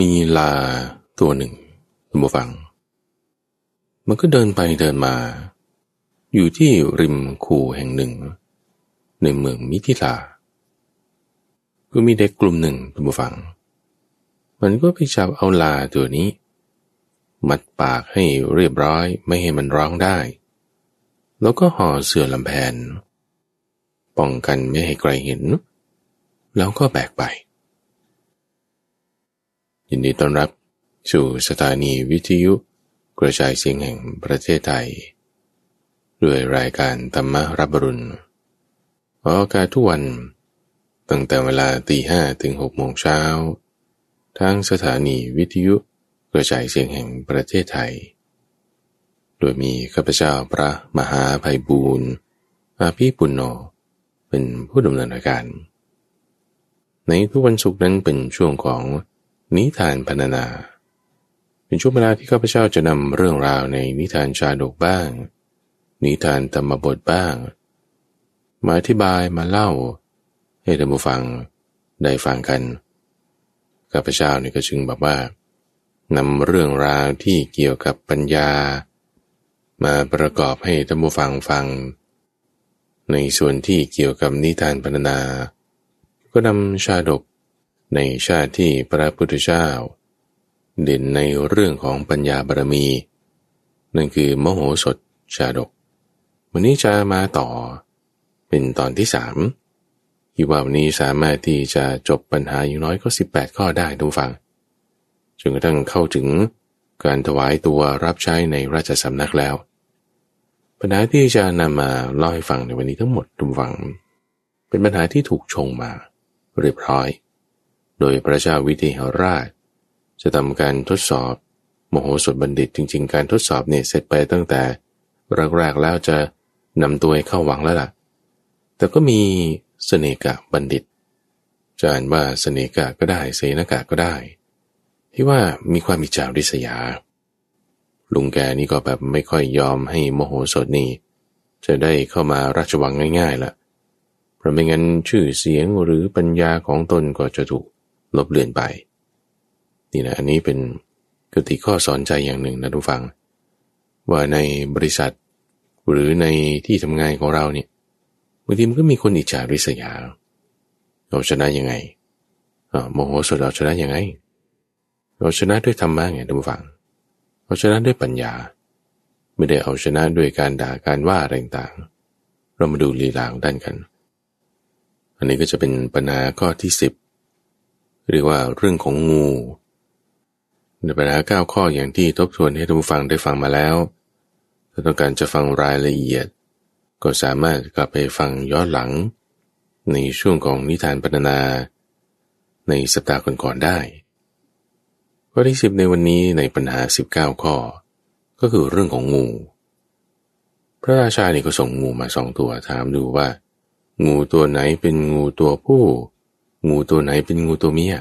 มีลาตัวหนึ่งท่านผู้ฟัง มันก็เดินไปเดินมา อยู่ที่ริมคูแห่งหนึ่ง ในเมืองมิถิลาก็มีเด็กกลุ่มหนึ่งท่านผู้ฟัง มันก็ไปจับเอาลาตัวนี้ มัดปากให้เรียบร้อยไม่ให้มันร้องได้ แล้วก็ห่อเสื่อลำแผนป้องกันไม่ให้ใครเห็น แล้วก็แบกไป ยินดีต้อนรับสู่สถานีวิทยุกระจายเสียงแห่งประเทศไทย ด้วยรายการธรรมรับรุณออกอากาศทุกวัน ตั้งแต่เวลาตีห้ถึงหกโมงเช้า ทางสถานีวิทยุกระจายเสียงแห่งประเทศไทย โดยมีข้าพเจ้าพระมหาภัยบูรณ์อาภีปุณโญเป็นผู้ดำเนินรายการ ในทุกวันศุกร์นั้นเป็นช่วงของ นิทานพรรณนา เป็นช่วงเวลาที่ข้าพเจ้าจะนำเรื่องราวในนิทานชาดกบ้าง นิทานธรรมบทบ้าง มาอธิบายมาเล่า ให้ท่านผู้ฟังได้ฟังกันข้าพเจ้านี่ก็จึงบอกว่านำเรื่องราวที่เกี่ยวกับปัญญา มาประกอบให้ท่านผู้ฟังฟัง ในส่วนที่เกี่ยวกับนิทานพรรณนา ก็นำชาดก ในชาติที่พระพุทธเจ้า เด่นในเรื่องของปัญญาบารมี นั่นคือมโหสถชาดก วันนี้จะมาต่อ เป็นตอนที่สามที่ว่าวันนี้สามารถที่จะจบปัญหาอย่างน้อยก็สิบแปดข้อได้ทุกฟังจนกระทั่งเข้าถึงการถวายตัวรับใช้ในราชสำนักแล้ว ปัญหาที่จะนำมาเล่าให้ฟังในวันนี้ทั้งหมดทุกฟังเป็นปัญหาที่ถูกชงมาเรียบร้อย โดยพระเจ้าวิเทหราช จะทำการทดสอบโมโหสถบัณฑิตจริง ๆ การทดสอบเนี่ยเสร็จไปตั้งแต่แรกๆแล้วจะนำตัวเข้าวังแล้วล่ะ แต่ก็มีเสนกะบัณฑิตจะอ่านว่าเสนกะก็ได้เสนกะก็ได้ ที่ว่ามีความมิจฉาริษยา ลุงแกนี่ก็แบบไม่ค่อยยอมให้โมโหสถนี่จะได้เข้ามาราชวังง่ายๆล่ะ เพราะไม่งั้นชื่อเสียงหรือปัญญาของตนก็จะถูก ลบเลือนไป นี่นะอันนี้เป็นกติข้อสอนใจอย่างหนึ่งนะทุกฟัง ว่าในบริษัท หรือในที่ทำงานของเราเนี่ยบางทีมันก็มีคนอิจฉาริษยา เราชนะยังไงโมโหสดเราชนะยังไง เราชนะด้วยธรรมะไงทุกฝัง เราชนะด้วยปัญญา ไม่ได้เอาชนะด้วยการด่าการว่าอะไรต่างเรามาดูลีลาของด้านกัน อันนี้ก็จะเป็นปัญหาข้อที่สิบ เรียกว่าเรื่องของงูในปัญหาเก้าข้ออย่างที่ทบทวนให้ท่านฟังได้ฟังมาแล้ว ถ้าต้องการจะฟังรายละเอียด ก็สามารถกลับไปฟังย้อนหลัง ในช่วงของนิทานปรรณนา ในสัปดาห์ก่อนๆได้ ข้อที่สิบในวันนี้ในปัญหาสิบเก้าข้อ ก็คือเรื่องของงู พระราชานี่ก็ส่งงูมาสองตัวถามดูว่า งูตัวไหนเป็นงูตัวผู้ งูตัวไหนเป็นงูตัวเมีย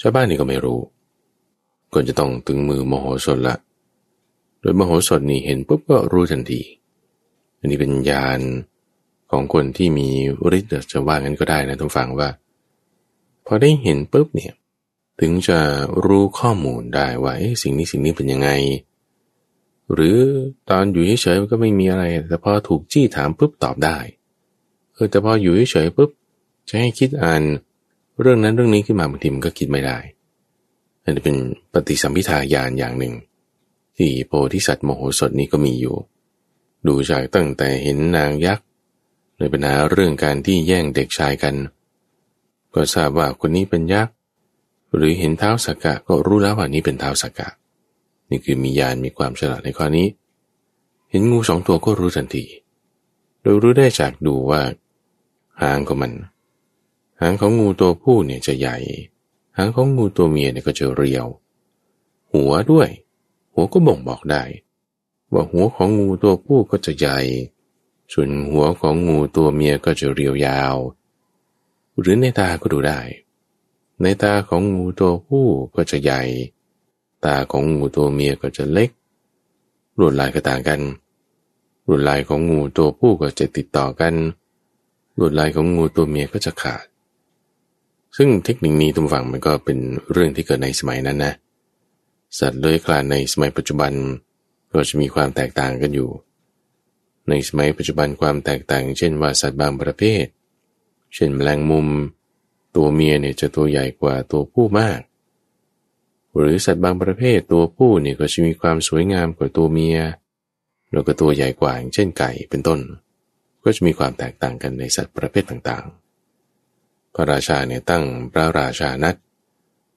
ชาวบ้านนี่ก็ไม่รู้ ก็จะต้องถึงมือมโหสถละ โดยมโหสถนี่เห็นปุ๊บก็รู้ทันที อันนี้เป็นญาณของคนที่มีฤทธิ์จะว่างั้นก็ได้นะทุกฝังว่า พอได้เห็นปุ๊บเนี่ยถึงจะรู้ข้อมูลได้ว่าสิ่งนี้สิ่งนี้เป็นยังไง หรือตอนอยู่เฉยๆก็ไม่มีอะไร แต่พอถูกจี้ถามปุ๊บตอบได้เออแต่พออยู่เฉยๆปุ๊บ จะให้คิดอ่านเรื่องนั้นเรื่องนี้ขึ้นมาบางทีมันก็คิดไม่ได้อันนี้เป็นปฏิสัมพิทาญาณอย่างหนึ่ง ที่โพธิสัตว์โมโหสถนี้ก็มีอยู่ ดูจากตั้งแต่เห็นนางยักษ์ในปัญหาเรื่องการที่แย่งเด็กชายกัน ก็ทราบว่าคนนี้เป็นยักษ์หรือเห็นเท้าสักกะก็รู้แล้วว่านี้เป็นเท้าสักกะ นี่คือมีญาณมีความฉลาดในข้อนี้ เห็นงูสองตัวก็รู้ทันที โดยรู้ได้จากดูว่าหางของมัน หางของงูตัวผู้เนี่ยจะใหญ่ หางของงูตัวเมียเนี่ยก็จะเรียว หัวด้วย หัวก็บ่งบอกได้ ว่าหัวของงูตัวผู้ก็จะใหญ่ ส่วนหัวของงูตัวเมียก็จะเรียวยาว หรือในตาก็ดูได้ ในตาของงูตัวผู้ก็จะใหญ่ ตาของงูตัวเมียก็จะเล็กลวดลายก็ต่างกันลวดลายของงูตัวผู้ก็จะติดต่อกันลวดลายของงูตัวเมียก็จะขาด ซึ่งเทคนิคนี้ทุกฝั่งมันก็เป็นเรื่องที่เกิดในสมัยนั้นนะ สัตว์เลื้อยคลานในสมัยปัจจุบันก็จะมีความแตกต่างกันอยู่ ในสมัยปัจจุบันความแตกต่าง เช่นว่าสัตว์บางประเภท เช่นแมลงมุม ตัวเมียเนี่ยจะตัวใหญ่กว่าตัวผู้มาก หรือสัตว์บางประเภทตัวผู้เนี่ยก็จะมีความสวยงามกว่าตัวเมีย แล้วก็ตัวใหญ่กว่าอย่างเช่นไก่เป็นต้น ก็จะมีความแตกต่างกันในสัตว์ประเภทต่างๆ พระราชาเนี่ยตั้งพระราชานัด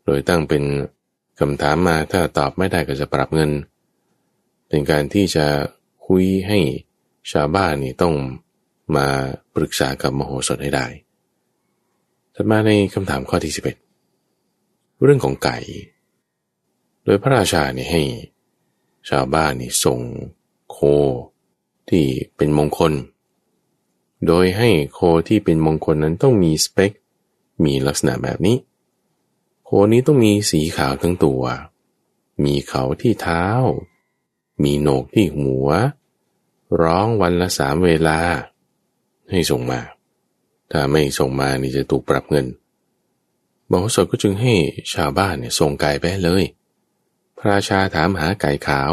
โดยตั้งเป็นคำถามมาถ้าตอบไม่ได้ก็จะปรับเงิน เป็นการที่จะคุยให้ชาวบ้านนี่ต้องมาปรึกษากับมโหสถให้ได้ ถัดมาในคำถามข้อที่ 11 เรื่องของไก่ โดยพระราชาเนี่ยให้ชาวบ้านนี่ส่งโคที่เป็นมงคล โดยให้โคที่เป็นมงคลนั้นต้องมีสเปค มีลักษณะแบบนี้ โคนี้ต้องมีสีขาวทั้งตัว มีเขาที่เท้า มีโหนกที่หัว ร้องวันละสามเวลา ให้ส่งมา ถ้าไม่ส่งมานี่จะถูกปรับเงินบอสดก็จึงให้ชาวบ้านเนี่ยส่งไก่ไปเลย พระราชาถามหาไก่ขาว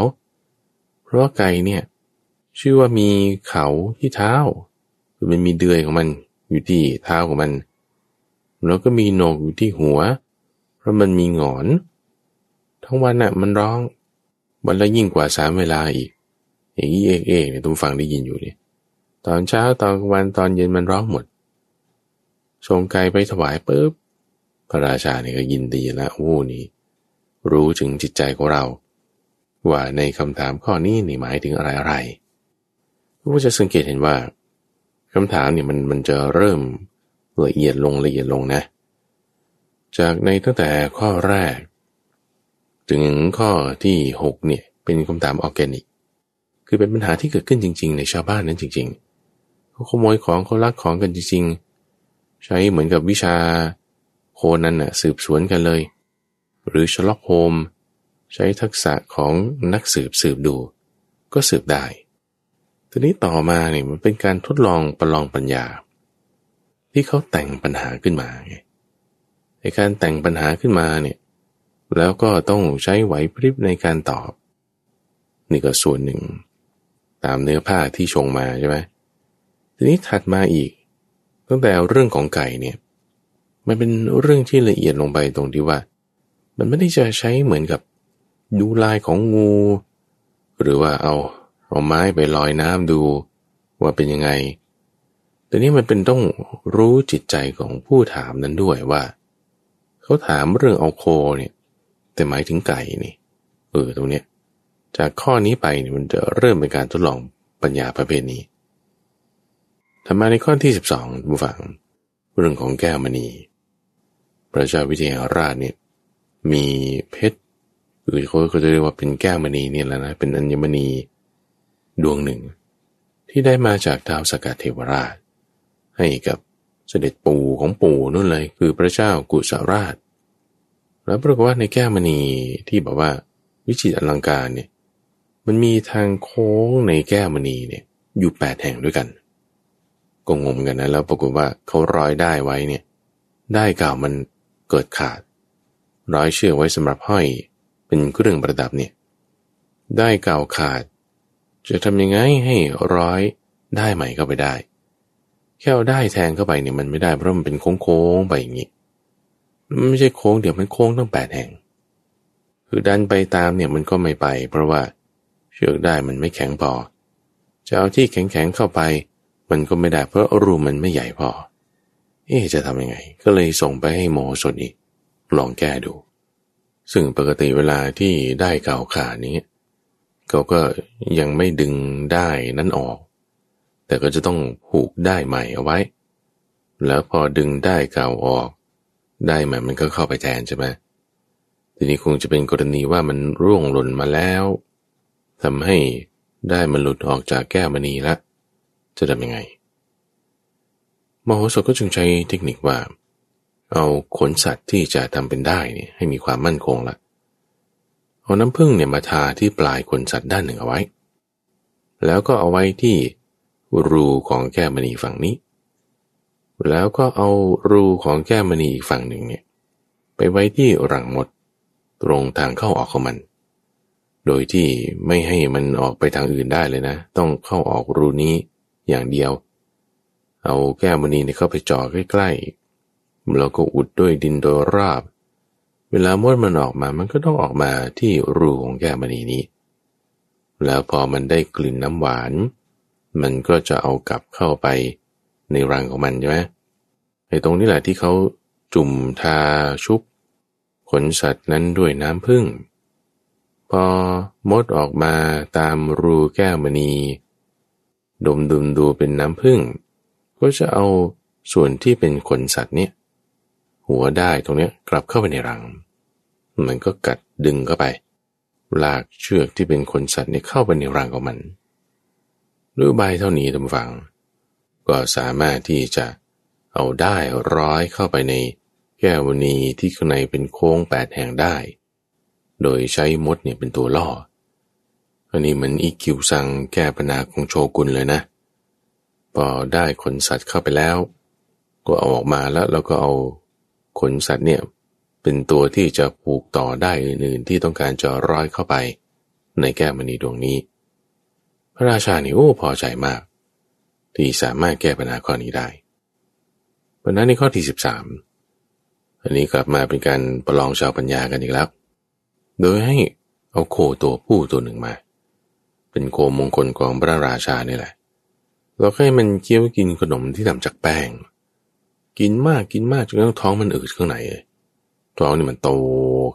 เพราะไก่เนี่ยชื่อว่ามีเขาที่เท้า คือมันมีเดือยของมันอยู่ที่เท้าของมัน แล้วก็มีโหนกอยู่ที่หัว เพราะมันมีหงอน ทั้งวันน่ะ มันร้องวันละยิ่งกว่าสามเวลาอีกเอกเอกเอกเนี่ยตุ้มฟังได้ยินอยู่เนี่ยตอนเช้าตอนกลางวันตอนเย็นมันร้องหมดส่งไกไปถวายปุ๊บพระราชาเนี่ยก็ยินดีล้วโอ้นี่รู้ถึงจิตใจของเรา ว่าในคำถามข้อนี้นี่หมายถึงอะไรอะไรก็จะสังเกตเห็นว่าคำถามเนี่ยมันมันจะเริ่ม ละเอียดลงละเอียดลงนะ จากในตั้งแต่ข้อแรก ถึงข้อที่หกเนี่ย เป็นคำถามออแกนิก คือเป็นปัญหาที่เกิดขึ้นจริง ๆ ในชาวบ้านนั้นจริง ๆ เขาขโมยของเขาลักของกันจริง ๆ ใช้เหมือนกับวิชาโคนันน่ะสืบสวนกันเลย หรือชล็อกโฮมใช้ทักษะของนักสืบสืบดู ก็สืบได้ทีนี้ต่อมาเนี่ยมันเป็นการทดลองประลองปัญญา ที่เขาแต่งปัญหาขึ้นมาไงในการแต่งปัญหาขึ้นมาเนี่ยแล้วก็ต้องใช้ไหวพริบในการตอบ นี่ก็ส่วนหนึ่ง ตามเนื้อผ้าที่ชงมาใช่ไหมทีนี้ถัดมาอีก ตั้งแต่เรื่องของไก่เนี่ยมันเป็นเรื่องที่ละเอียดลงไปตรงที่ว่า มันไม่ได้จะใช้เหมือนกับดูลายของงู หรือว่าเอาเอาไม้ไปลอยน้ำดู ว่าเป็นยังไง แต่นี้มันเป็นต้องรู้จิตใจของผู้ถามนั้นด้วยว่า เขาถามเรื่องเอาโคเนี่ย แต่หมายถึงไก่นี่เออตรงเนี้ยจากข้อนี้ไปเนี่ยมันจะเริ่มเป็นการทดลองปัญญาประเภทนี้ทำมาในข้อที่สิบสองบูฟัง เรื่องของแก้วมณี พระเจ้าวิเทหราชเนี่ยมีเพชรคือเขาเขาจะเรียกว่าเป็นแก้วมณีนี่แหละนะเป็นอัญมณีดวงหนึ่ง ที่ได้มาจากดาวสกัดเทวราช ให้กับเสด็จปู่ของปู่นู่นเลย คือพระเจ้ากุสาราช แล้วปรากฏว่าในแก้วมณีที่บอกว่า วิจิตรอลังการเนี่ยมันมีทางโค้งในแก้วมณีเนี่ยอยู่แปดแห่งด้วยกันก็งงกันนะแล้วปรากฏว่าเขาร้อยได้ไว้เนี่ยได้เก่ามันเกิดขาด ร้อยเชือกไว้สำหรับห้อยเป็นเครื่องประดับเนี่ยได้เก่าขาด จะทำยังไงให้ร้อยได้ใหม่เข้าไปได้ แค่เอาได้แทนเข้าไปเนี่ยมันไม่ได้เพราะมันเป็นโค้งๆไปอย่างนี้มันไม่ใช่โค้งเดี๋ยวมันโค้งต้องแปดแห่ง คือดันไปตามเนี่ยมันก็ไม่ไป เพราะว่าเชือกได้มันไม่แข็งพอจะเอาที่แข็งๆเข้าไป มันก็ไม่ได้เพราะรูมันไม่ใหญ่พอ เอ๊จะทำยังไง ก็เลยส่งไปให้โมสดอีกลองแก้ดู ซึ่งปกติเวลาที่ได้เก่าขานี้เขาก็ยังไม่ดึงได้นั้นออก แต่ก็จะต้องผูกได้ใหม่เอาไว้ แล้วพอดึงได้เก่าออก ได้ใหม่มันก็เข้าไปแทนใช่ไหมทีนี้คงจะเป็นกรณีว่ามันร่วงหล่นมาแล้วทำให้ได้มันหลุดออกจากแก้วมณีละ จะทำยังไง มโหสถก็จึงใช้เทคนิคว่า เอาขนสัตว์ที่จะทำเป็นได้เนี่ยให้มีความมั่นคงละเอาน้ำผึ้งเนี่ยมาทาที่ปลายขนสัตว์ด้านหนึ่งเอาไว้ แล้วก็เอาไว้ที่ รูของแก้มณีฝั่งนี้ แล้วก็เอารูของแก้มณีอีกฝั่งหนึ่งเนี่ยไปไว้ที่รังมด ตรงทางเข้าออกของมัน โดยที่ไม่ให้มันออกไปทางอื่นได้เลยนะ ต้องเข้าออกรูนี้อย่างเดียว เอาแก้วมณีเนี่ยเข้าไปจ่อใกล้ๆแล้วก็อุดด้วยดินโดยราบ เวลามดมันออกมา มันก็ต้องออกมาที่รูของแก้วมณีนี้ แล้วพอมันได้กลิ่นน้ำหวาน มันก็จะเอากลับเข้าไปในรังของมันใช่ไหมไอ้ตรงนี้แหละที่เขาจุ่มทาชุบขนสัตว์นั้นด้วยน้ำผึ้งพอมดออกมาตามรูแก้วมณี ดมดุมดูเป็นน้ำผึ้งก็จะเอาส่วนที่เป็นขนสัตว์เนี่ย หัวได้ตรงนี้กลับเข้าไปในรัง มันก็กัดดึงเข้าไป ลากเชือกที่เป็นขนสัตว์เนี่ยเข้าไปในรังของมัน ด้วยใบเท่านี้ทำฟัง ก็สามารถที่จะเอาได้ร้อยเข้าไปในแก้วมณีที่ข้างในเป็นโค้งแปดแห่งได้ โดยใช้มดเนี่ยเป็นตัวล่อ อันนี้เหมือนอีคิวซังแก้ปัญหาของโชกุนเลยนะ พอได้ขนสัตว์เข้าไปแล้ว ก็เอาออกมาแล้วแล้วก็เอาขนสัตว์เนี่ยเป็นตัวที่จะผูกต่อได้อื่นๆที่ต้องการจะร้อยเข้าไปในแก้วมณีดวงนี้ พระราชานี่โอ้พอใจมาก ที่สามารถแก้ปัญหาข้อนี้ได้ปัญหาในข้อที่สิบสามอันนี้กลับมาเป็นการประลองชาวปัญญากันอีกแล้ว โดยให้เอาโคตัวผู้ตัวหนึ่งมา เป็นโคมงคลของพระราชานี่แหละ เราให้มันเคี้ยวกินขนมที่ทำจากแป้ง กินมากกินมากจนกระทั่งท้องมันอืดข้างในเลยท้องนี่มันโต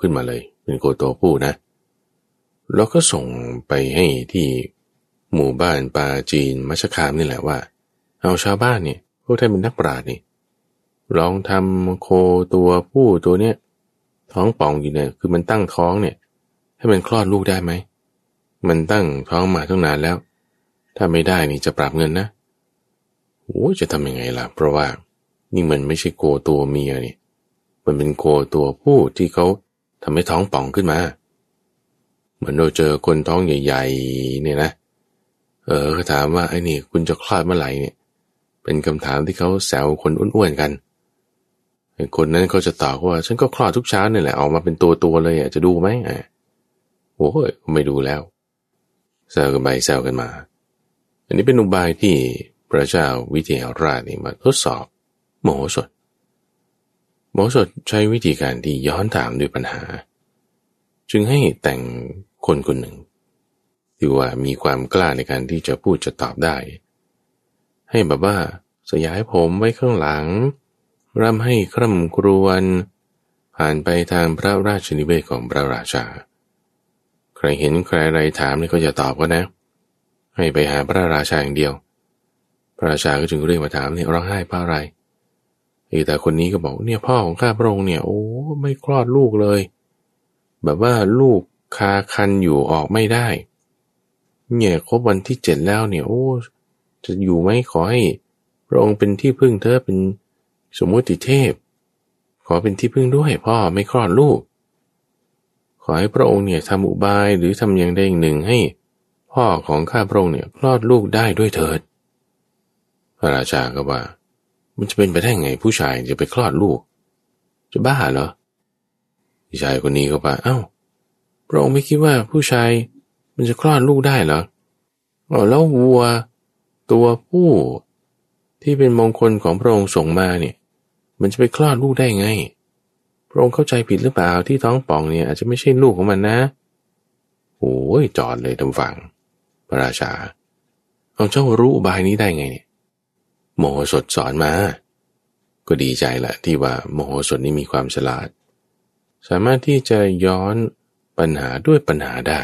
ขึ้นมาเลย เป็นโคตัวผู้นะแล้วก็ส่งไปให้ที่ หมู่บ้านปาจีนมัชคามนี่แหละว่า เอาชาวบ้านเนี่ยพวกท่านเป็นนักปราชญ์นี่ลองทำโคตัวผู้ตัวเนี้ยท้องป่องอยู่เนี่ยคือมันตั้งท้องเนี่ย ให้มันคลอดลูกได้ไหมมันตั้งท้องมาตั้งนานแล้ว ถ้าไม่ได้นี่จะปรับเงินนะโอ้จะทำยังไงล่ะ เพราะว่านี่มันไม่ใช่โคตัวเมียนี่ มันเป็นโคตัวผู้ที่เขาทำให้ท้องป่องขึ้นมา เหมือนเราเจอคนท้องใหญ่ๆเนี่ยนะ เออเขาถามว่าไอ้นี่คุณจะคลอดเมื่อไหร่เนี่ย เป็นคำถามที่เขาแซวคนอ้วนๆกันคนนั้นเขาจะตอบว่า ฉันก็คลอดทุกเช้าเนี่ยแหละออกมาเป็นตัวตัวเลยอะจะดูไหมอะโอ้ยไม่ดูแล้วแซวกันไปแซวกันมา อันนี้เป็นอุบายที่พระเจ้าวิเทหราชนี่มาทดสอบโมโหสดโมโหสดใช้วิธีการที่ย้อนถามด้วยปัญหา จึงให้แต่งคนคนหนึ่ง ที่ว่ามีความกล้าในการที่จะพูดจะตอบได้ ให้แบบว่าสยายผมไว้ข้างหลัง ร่ำให้คร่ำครวญผ่านไปทางพระราชนิเวศของพระราชา ใครเห็นใครอะไรถามนี่ก็จะตอบก็นะ ให้ไปหาพระราชาอย่างเดียว พระราชาก็จึงเรียกมาถามเนี่ยร้องไห้เพราะอะไรไอ้แต่คนนี้ก็บอกเนี่ยพ่อของข้าพระองค์เนี่ยโอ้ไม่คลอดลูกเลย แบบว่าลูกคาคันอยู่ออกไม่ได้ เนี่ยครบวันที่เจ็ดแล้วเนี่ยโอ้จะอยู่ไหมขอให้พระองค์เป็นที่พึ่งเธอเป็นสมมุติเทพ ขอเป็นที่พึ่งด้วยพ่อไม่คลอดลูก ขอให้พระองค์เนี่ยทำอุบายหรือทำอย่างใดอย่างหนึ่งให้ พ่อของข้าพระองค์เนี่ยคลอดลูกได้ด้วยเถิด พระราชาก็ว่า มันจะเป็นไปได้ไงผู้ชายจะไปคลอดลูก จะบ้าเหรอผู้ชายคนนี้ก็ว่าเอา้าพระองค์ไม่คิดว่าผู้ชาย มันจะคลอดลูกได้เหรออ๋อแล้ววัวตัวผู้ ที่เป็นมงคลของพระองค์ส่งมาเนี่ย มันจะไปคลอดลูกได้ไง พระองค์เข้าใจผิดหรือเปล่าที่ท้องป่องเนี่ยอาจจะไม่ใช่ลูกของมันนะโอ้ยจอดเลยทำฝัง พระราชาเอาเจ้ารู้บายนี้ได้ไงเนี่ยโมโหสดสอนมา ก็ดีใจแหละที่ว่าโมโหสดนี้มีความฉลาด สามารถที่จะย้อนปัญหาด้วยปัญหาได้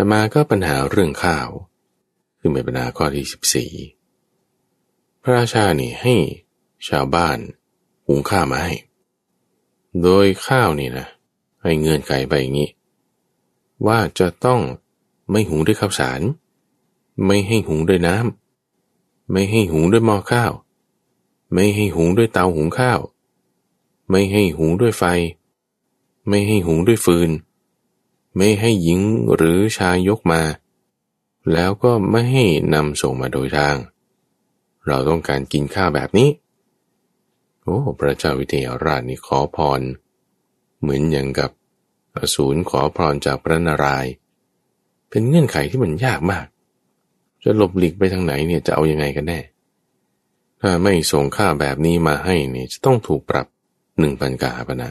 ธรรมาก็ปัญหาเรื่องข้าว คือเป็นปัญหาข้อที่สิบสี่พระราชานี่ให้ชาวบ้านหุงข้าวมาให้ โดยข้าวนี่นะให้เงื่อนไขไปอย่างนี้ ว่าจะต้องไม่หุงด้วยข้าวสาร ไม่ให้หุงด้วยน้ำไม่ให้หุงด้วยหม้อข้าว ไม่ให้หุงด้วยเตาหุงข้าว ไม่ให้หุงด้วยไฟ ไม่ให้หุงด้วยฟืน ไม่ให้หญิงหรือชายยกมา แล้วก็ไม่ให้นำส่งมาโดยทาง เราต้องการกินข้าวแบบนี้ โอ้ พระเจ้าวิเทหราชนี่ขอพร เหมือนอย่างกับอสูรขอพรจากพระนารายณ์เป็นเงื่อนไขที่มันยากมาก จะหลบหลีกไปทางไหนเนี่ยจะเอาอยัางไงกันแน่ ถ้าไม่ส่งข้าวแบบนี้มาให้เนี่ยจะต้องถูกปรับหนึ่งพันกาปนะ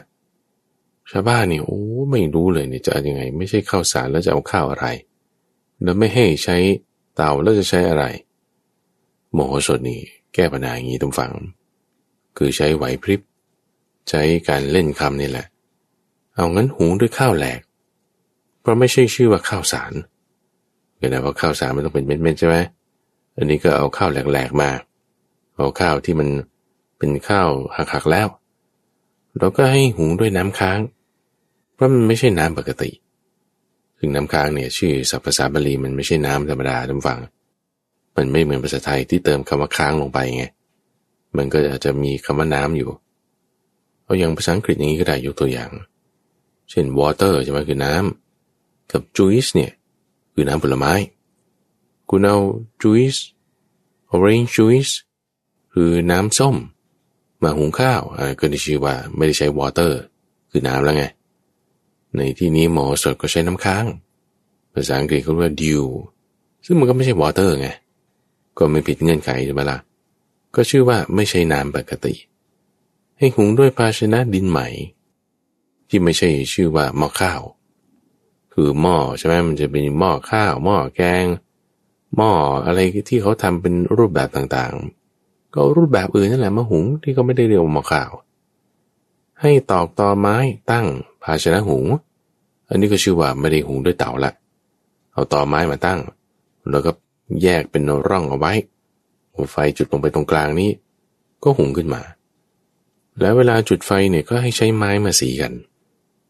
ชาวบ้านนี่โอ้ไม่รู้เลยเนี่ยจะยังไง ไม่ใช่ข้าวสารแล้วจะเอาข้าวอะไร แล้วไม่ให้ใช้เตาแล้วจะใช้อะไรโมโหสดนี่แก้ปัญหาอย่างนี้ตรงฝัง คือใช้ไหวพริบ ใช้การเล่นคำนี่แหละ เอางั้นหุงด้วยข้าวแหลก เพราะไม่ใช่ชื่อว่าข้าวสารเกิดว่าข้าวสารมันต้องเป็นเม็ดๆใช่ไหมอันนี้ก็เอาข้าวแหลกๆมา เอาข้าวที่มันเป็นข้าวหักๆแล้ว เราก็ให้หุงด้วยน้ำค้าง เพราะมันไม่ใช่น้ำปกติถึงน้ำค้างเนี่ยชื่อศัพท์ภาษาบาลีมันไม่ใช่น้ำธรรมดาท่านฟัง มันไม่เหมือนภาษาไทยที่เติมคำว่าค้างลงไปไง มันก็อาจจะมีคำว่าน้ำอยู่ เอาอย่างภาษาอังกฤษอย่างนี้ก็ได้ยกตัวอย่าง เช่น water ใช่ไหมคือน้ำกับ juice เนี่ยคือน้ำผลไม้ คุณเอา juice orange juice คือน้ำส้ม มาหุงข้าวก็ได้ชื่อว่าไม่ได้ใช้ water คือน้ำแล้วไง ในที่นี้หมอสดก็ใช้น้ำค้าง ภาษาอังกฤษเขาเรียกว่า dew ซึ่งมันก็ไม่ใช่ water ไง ก็ไม่ผิดเงื่อนไขใช่ไหมละ่ะ ก็ชื่อว่าไม่ใช่น้ำปกติ ให้หุงด้วยภาชนะดินไหม ที่ไม่ใช่ชื่อว่าหม้อข้าว คือหม้อใช่ไหมมันจะเป็นหม้อข้าว หม้อแกง หม้ออะไรที่เขาทำเป็นรูปแบบต่างๆ ก็รูปแบบอื่นนั่นแหละมาหุงที่เขาไม่ได้เรียกว่าหม้อข้าว ให้ตอกตอไม้ตั้ง ภาชนะหุง อันนี้ก็ชื่อว่าไม่ได้หุงด้วยเตาละ เอาตอไม้มาตั้ง แล้วก็แยกเป็นร่องเอาไว้ ไฟจุดลงไปตรงกลางนี้ ก็หุงขึ้นมา แล้วเวลาจุดไฟเนี่ยก็ให้ใช้ไม้มาสีกัน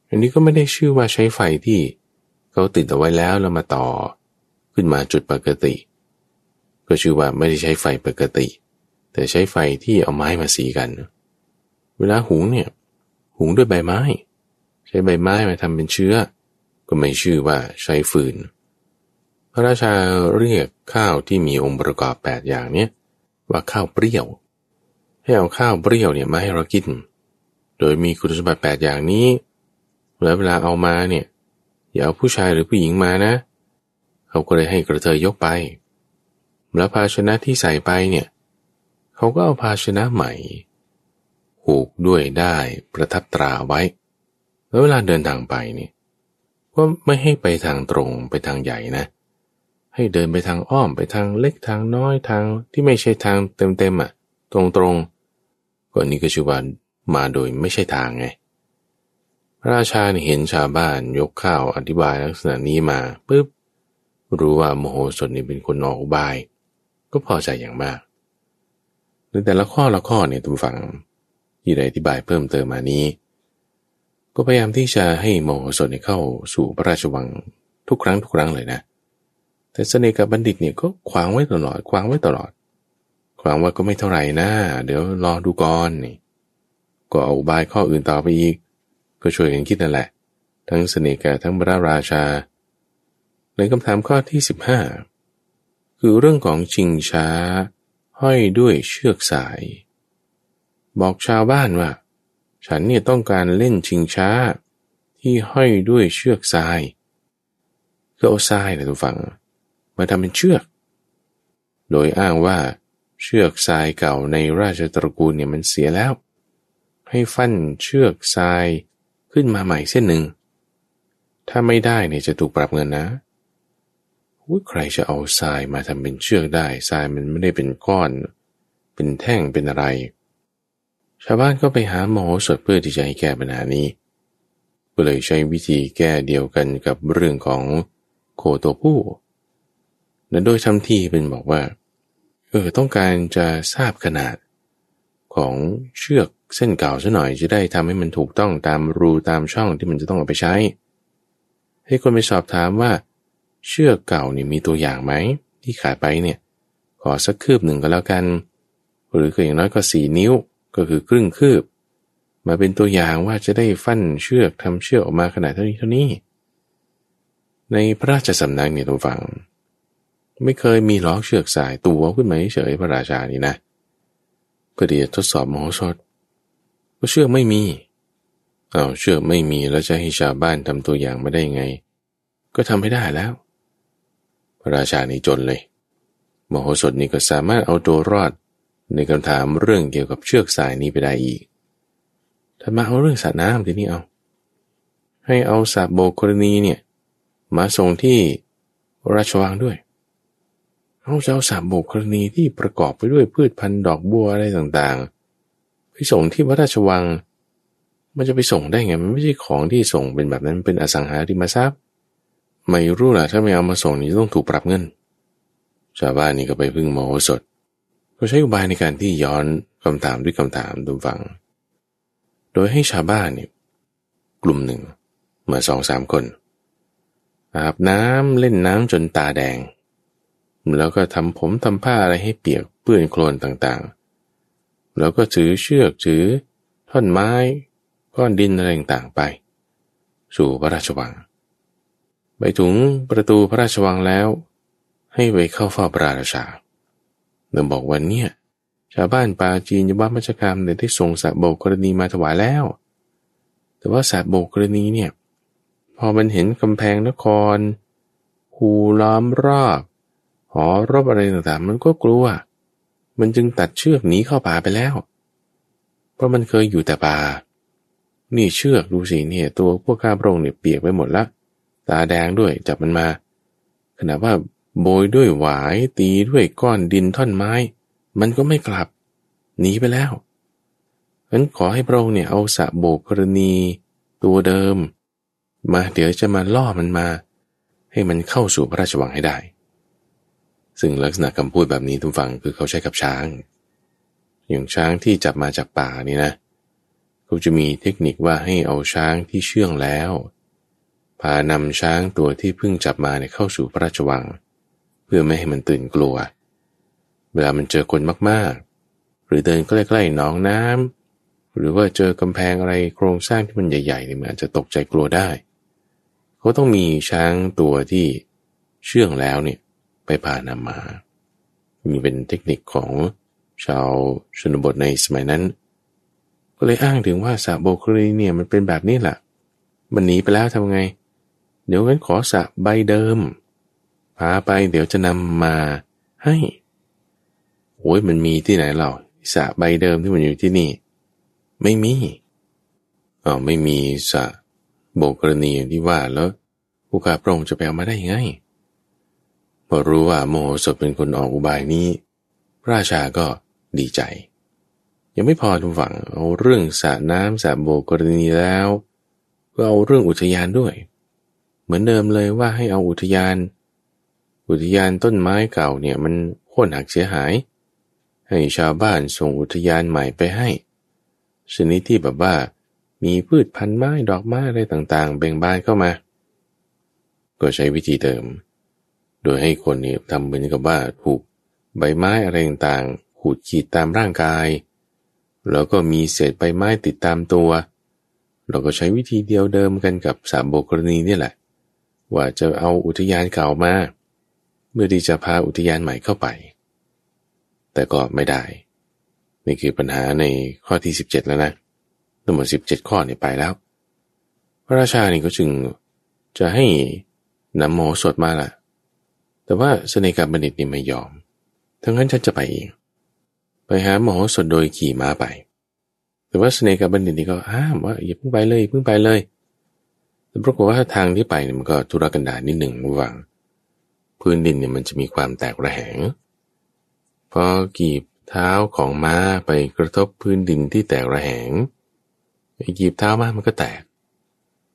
อันนี้ก็ไม่ได้ชื่อว่าใช้ไฟที่เขาติดเอาไว้แล้วแล้วมาต่อ ขึ้นมาจุดปกติ ก็ชื่อว่าไม่ได้ใช้ไฟปกติ แต่ใช้ไฟที่เอาไม้มาสีกัน เวลาหุงเนี่ย หุงด้วยใบไม้ ใช้ใบไม้มาทำเป็นเชื้อ ก็ไม่ชื่อว่าใช้ฟืน พระราชาเรียกข้าวที่มีองค์ประกอบแปดอย่างเนี้ยว่าข้าวเปรี้ยว ให้เอาข้าวเปรี้ยวเนี่ยมาให้เรากิน โดยมีคุณสมบัติแปดอย่างนี้ แล้วเวลาเอามาเนี่ยอย่าเอาผู้ชายหรือผู้หญิงมานะ เขาก็เลยให้กระเทยยกไป แล้วภาชนะที่ใส่ไปเนี่ยเขาก็เอาภาชนะใหม่ ผูกด้วยได้ประทับตราไว้ แล้วเวลาเดินทางไปนี่ก็ไม่ให้ไปทางตรงไปทางใหญ่นะ ให้เดินไปทางอ้อมไปทางเล็กทางน้อยทางที่ไม่ใช่ทางเต็มๆอะ ตรงๆก็นี้ก็ชื่อว่ามาโดยไม่ใช่ทางไงพระราชาเห็นชาวบ้านยกข้าวอธิบายลักษณะนี้มาปุ๊บรู้ว่าโมโหสดนี่เป็นคนนอกบาย ก็พอใจอย่างมากหรือแต่ละข้อละข้อเนี่ยทุกฝังที่ได้อธิบายเพิ่มเติมมานี้ ก็พยายามที่จะให้โมโหสดเข้าสู่พระราชวังทุกครั้งทุกครั้งเลยนะ แต่เสน่ห์กับบัณฑิตเนี่ยก็ขวางไว้ตลอดขวางไว้ตลอด ขวางว่าก็ไม่เท่าไหร่นะเดี๋ยวรอดูก่อนนี่ ก็เอาบายข้ออื่นต่อไปอีก ก็ช่วยกันคิดนั่นแหละ ทั้งเสน่ห์กับทั้งพระราชา ในคำถามข้อที่สิบห้าคือเรื่องของชิงช้า ห้อยด้วยเชือกสาย บอกชาวบ้านว่า ฉันเนี่ยต้องการเล่นชิงช้า ที่ห้อยด้วยเชือกทรายก็เอาทรายนะทุกฝัง มาทำเป็นเชือก โดยอ้างว่าเชือกทรายเก่าในราชตระกูลเนี่ยมันเสียแล้ว ให้ฟันเชือกทรายขึ้นมาใหม่เส้นหนึ่ง ถ้าไม่ได้เนี่ยจะถูกปรับเงินนะว่าใครจะเอาทรายมาทำเป็นเชือกได้ทรายมันไม่ได้เป็นก้อน เป็นแท่งเป็นอะไร ชาวบ้านก็ไปหาหมอสดเพื่อที่จะให้แก้ปัญหานี้ ก็เลยใช้วิธีแก้เดียวกันกับเรื่องของโคตัวผู้และโดยทำที่เป็นบอกว่า เออต้องการจะทราบขนาดของเชือกเส้นเก่าซะหน่อยจะได้ทำให้มันถูกต้องตามรูตามช่องที่มันจะต้องเอาไปใช้ ให้คนไปสอบถามว่า เชือกเก่านี่มีตัวอย่างไหมที่ขายไปเนี่ย ขอสักคืบหนึ่งก็แล้วกัน หรือคืออย่างน้อยก็สี่นิ้ว ก็คือครึ่งคืบ มาเป็นตัวอย่างว่าจะได้ฟันเชือกทำเชือกออกมาขนาดเท่านี้เท่านี้ ในพระราชสำนักเนี่ยทุกฝัง ไม่เคยมีล้อเชือกสายตัวขึ้นมาเฉยพระราชานี่นะเพื่อที่จะทดสอบมโหสถก็เชือกไม่มีเอาเชือกไม่มีแล้วจะให้ชาวบ้านทำตัวอย่างไม่ได้ไง ก็ทำไม่ได้แล้ว พระราชานี่จนเลย มโหสถนี่ก็สามารถเอาตัวรอด ในคำถามเรื่องเกี่ยวกับเชือกสายนี้ไปได้อีกถ้ามาเอาเรื่องสระน้ำทีนี้เอา ให้เอาสาโบกรณีเนี่ยมาส่งที่ราชวังด้วยเอาเจ้าสาโบกรณีที่ประกอบไปด้วยพืชพันธุ์ดอกบัวอะไรต่างๆ ไปส่งที่พระราชวัง มันจะไปส่งได้ไง มันไม่ใช่ของที่ส่งเป็นแบบนั้นเป็นอสังหาริมทรัพย์ ไม่รู้ล่ะถ้าไม่เอามาส่งนี่ต้องถูกปรับเงิน ชาวบ้านนี่ก็ไปพึ่งมโหส ดก็ใช้อุบายในการที่ย้อนคำถามด้วยคำถามดูฟัง โดยให้ชาวบ้านเนี่ยกลุ่มหนึ่งมาสองสามคน อาบน้ำเล่นน้ำจนตาแดง แล้วก็ทำผมทำผ้าอะไรให้เปียกเปื้อนโคลนต่างๆ แล้วก็ถือเชือกถือท่อนไม้ก้อนดินอะไรต่างๆไป สู่พระราชวัง ไปถึงประตูพระราชวังแล้ว ให้ไปเข้าเฝ้าพระราชา เดิมบอกวันเนี่ยชาวบ้านปาจีนยบ้านมัชกรรมได้ส่งสัตว์โบกรณีมาถวายแล้ว แต่ว่าสัตว์โบกรณีเนี่ยพอมันเห็นกำแพงนครหูล้อมรอบหอรบอะไรต่างๆ มันก็กลัว มันจึงตัดเชือกหนีเข้าป่าไปแล้ว เพราะมันเคยอยู่แต่ป่า นี่เชือกดูสิเนี่ย ตัวพวกข้าพระองค์เนี่ยเปียกไปหมดละ ตาแดงด้วยจับมันมา ขณะว่า โบยด้วยหวายตีด้วยก้อนดินท่อนไม้ มันก็ไม่กลับ หนีไปแล้วฉะนั้นขอให้พระองค์เนี่ยเอาสะโบกกรณีตัวเดิม มาเดี๋ยวจะมาล่อมันมา ให้มันเข้าสู่พระราชวังให้ได้ ซึ่งลักษณะคำพูดแบบนี้ทุกฝังคือเขาใช้กับช้าง อย่างช้างที่จับมาจากป่านี่นะเขาจะมีเทคนิคว่าให้เอาช้างที่เชื่องแล้วพานำช้างตัวที่เพิ่งจับมาเนี่ยเข้าสู่พระราชวัง เพื่อไม่ให้มันตื่นกลัว เวลามันเจอคนมากๆ หรือเดินใกล้ๆหนองน้ำหรือว่าเจอกำแพงอะไรโครงสร้างที่มันใหญ่ๆเนี่ยมันอาจจะตกใจกลัวได้ เขาต้องมีช้างตัวที่เชื่องแล้วเนี่ยไปพานำมามีเป็นเทคนิคของชาวชนบทในสมัยนั้น ก็เลยอ้างถึงว่าสะโบกรีเนี่ยมันเป็นแบบนี้แหละมันหนีไปแล้วทำไง เดี๋ยวงั้นขอสะใบเดิม พาไปเดี๋ยวจะนำมาให้โอ้ยมันมีที่ไหนเ่าสระใบเดิมที่มันอยู่ที่นี่ ไม่มีอ๋อไม่มีสระโบกรณีอย่างที่ว่าแล้วผู้กาพระองค์จะไปเอามาได้ยังไงพอรู้ว่าโมโหสดเป็นคนออกอุบายนี้ พระราชาก็ดีใจ ยังไม่พอทุกฝังเอาเรื่องสระน้ำสระโบกรณีแล้ว ก็เอาเรื่องอุทยานด้วย เหมือนเดิมเลยว่าให้เอาอุทยาน อุทยานต้นไม้เก่าเนี่ยมันโค่นหักเสียหาย ให้ชาวบ้านส่งอุทยานใหม่ไปให้ชนิดที่แบบว่า มีพืชพันธุ์ไม้ดอกไม้อะไรต่างๆ เบ่งบานเข้ามา ก็ใช้วิธีเดิม โดยให้คนนี่ทำเหมือนกับว่าถูกใบไม้อะไรต่างๆขูดขีดตามร่างกาย แล้วก็มีเศษใบไม้ติดตามตัว เราก็ใช้วิธีเดียวเดิมกันกับสามโบกรณีนี่แหละ ว่าจะเอาอุทยานเก่ามา เมื่อที่จะพาอุทยานใหม่เข้าไป แต่ก็ไม่ได้ นี่คือปัญหาในข้อที่ 17 แล้วนะทั้งหมด17 ข้อเนี่ยไปแล้ว พระราชานี่ก็จึงจะให้นำโมสดมาล่ะ แต่ว่าเสนกาบัณฑิตนี่ไม่ยอม ทั้งนั้นฉันจะไปเอง ไปหาหมอสดโดยขี่ม้าไป แต่ว่าเสนกาบัณฑิตนี่ก็ห้ามว่าอย่าเพิ่งไปเลยเพิ่งไปเลยแต่ปรากฏว่าทางที่ไปเนี่ยมันก็ทุรกันดารนิดหนึ่งระหว่าง พื้นดินเนี่ยมันจะมีความแตกระแหงพอกีบเท้าของม้าไปกระทบพื้นดินที่แตกระแหงไอ้กีบเท้าม้ามันก็แตก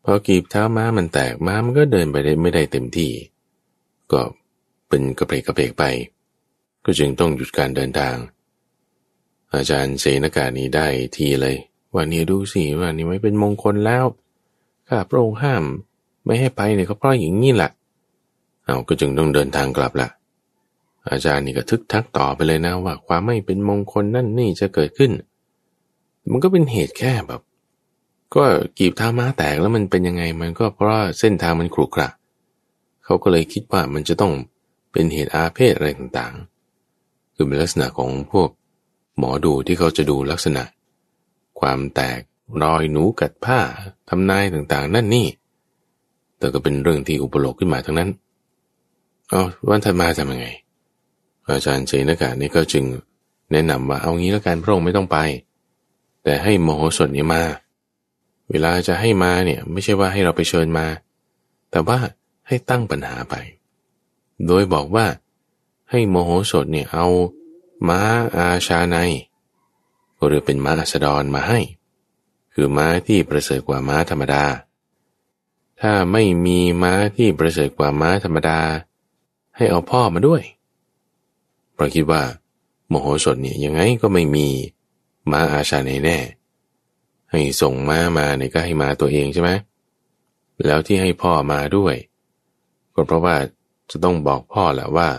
พอกีบเท้าม้ามันแตกม้ามันก็เดินไปได้ไม่ได้เต็มที่ ก็เป็นกระเพกกระเพกไป ก็จึงต้องหยุดการเดินทาง อาจารย์เสนากานี้ได้ทีเลยว่านี่ดูสิว่านี่ไม่เป็นมงคลแล้วข้าพระองค์ห้าม ไม่ให้ไปเนี่ยก็เพราะอย่างนี้แหละ เอาก็จึงต้องเดินทางกลับละอาจารย์นี่ก็ทึกทักต่อไปเลยนะว่าความไม่เป็นมงคลนั่นนี่จะเกิดขึ้น มันก็เป็นเหตุแค่แบบ ก็กีบท้าม้าแตกแล้วมันเป็นยังไงมันก็เพราะเส้นทางมันขรุขระเขาก็เลยคิดว่ามันจะต้องเป็นเหตุอาเพศอะไรต่างๆ คือเป็นลักษณะของพวก หมอดูที่เขาจะดูลักษณะ ความแตกรอยหนูกัดผ้าทำนายต่างๆ นั่นนี่ แต่ก็เป็นเรื่องที่อุปโลกขึ้นมาทั้งนั้น เอาวันถัดมาทำยังไง อาจารย์เจนกานี่ก็จึงแนะนำว่าเอางี้แล้วกันพระองค์ไม่ต้องไป แต่ให้โมโหสดนี้มา เวลาจะให้มาเนี่ยไม่ใช่ว่าให้เราไปเชิญมา แต่ว่าให้ตั้งปัญหาไป โดยบอกว่าให้โมโหสดเนี่ยเอาม้าอาชาในก็เรียกเป็นม้าอัสดรมาให้ คือม้าที่ประเสริฐกว่าม้าธรรมดา ถ้าไม่มีม้าที่ประเสริฐกว่าม้าธรรมดา ให้เอาพ่อมาด้วยเพราะคิดว่า โมโหสดเนี่ยยังไงก็ไม่มีม้าอาชาในแน่ ให้ส่งม้ามาเนี่ยก็ให้มาตัวเองใช่ไหมแล้วที่ให้พ่อมาด้วยก็เพราะว่าจะต้องบอกพ่อแหละว่า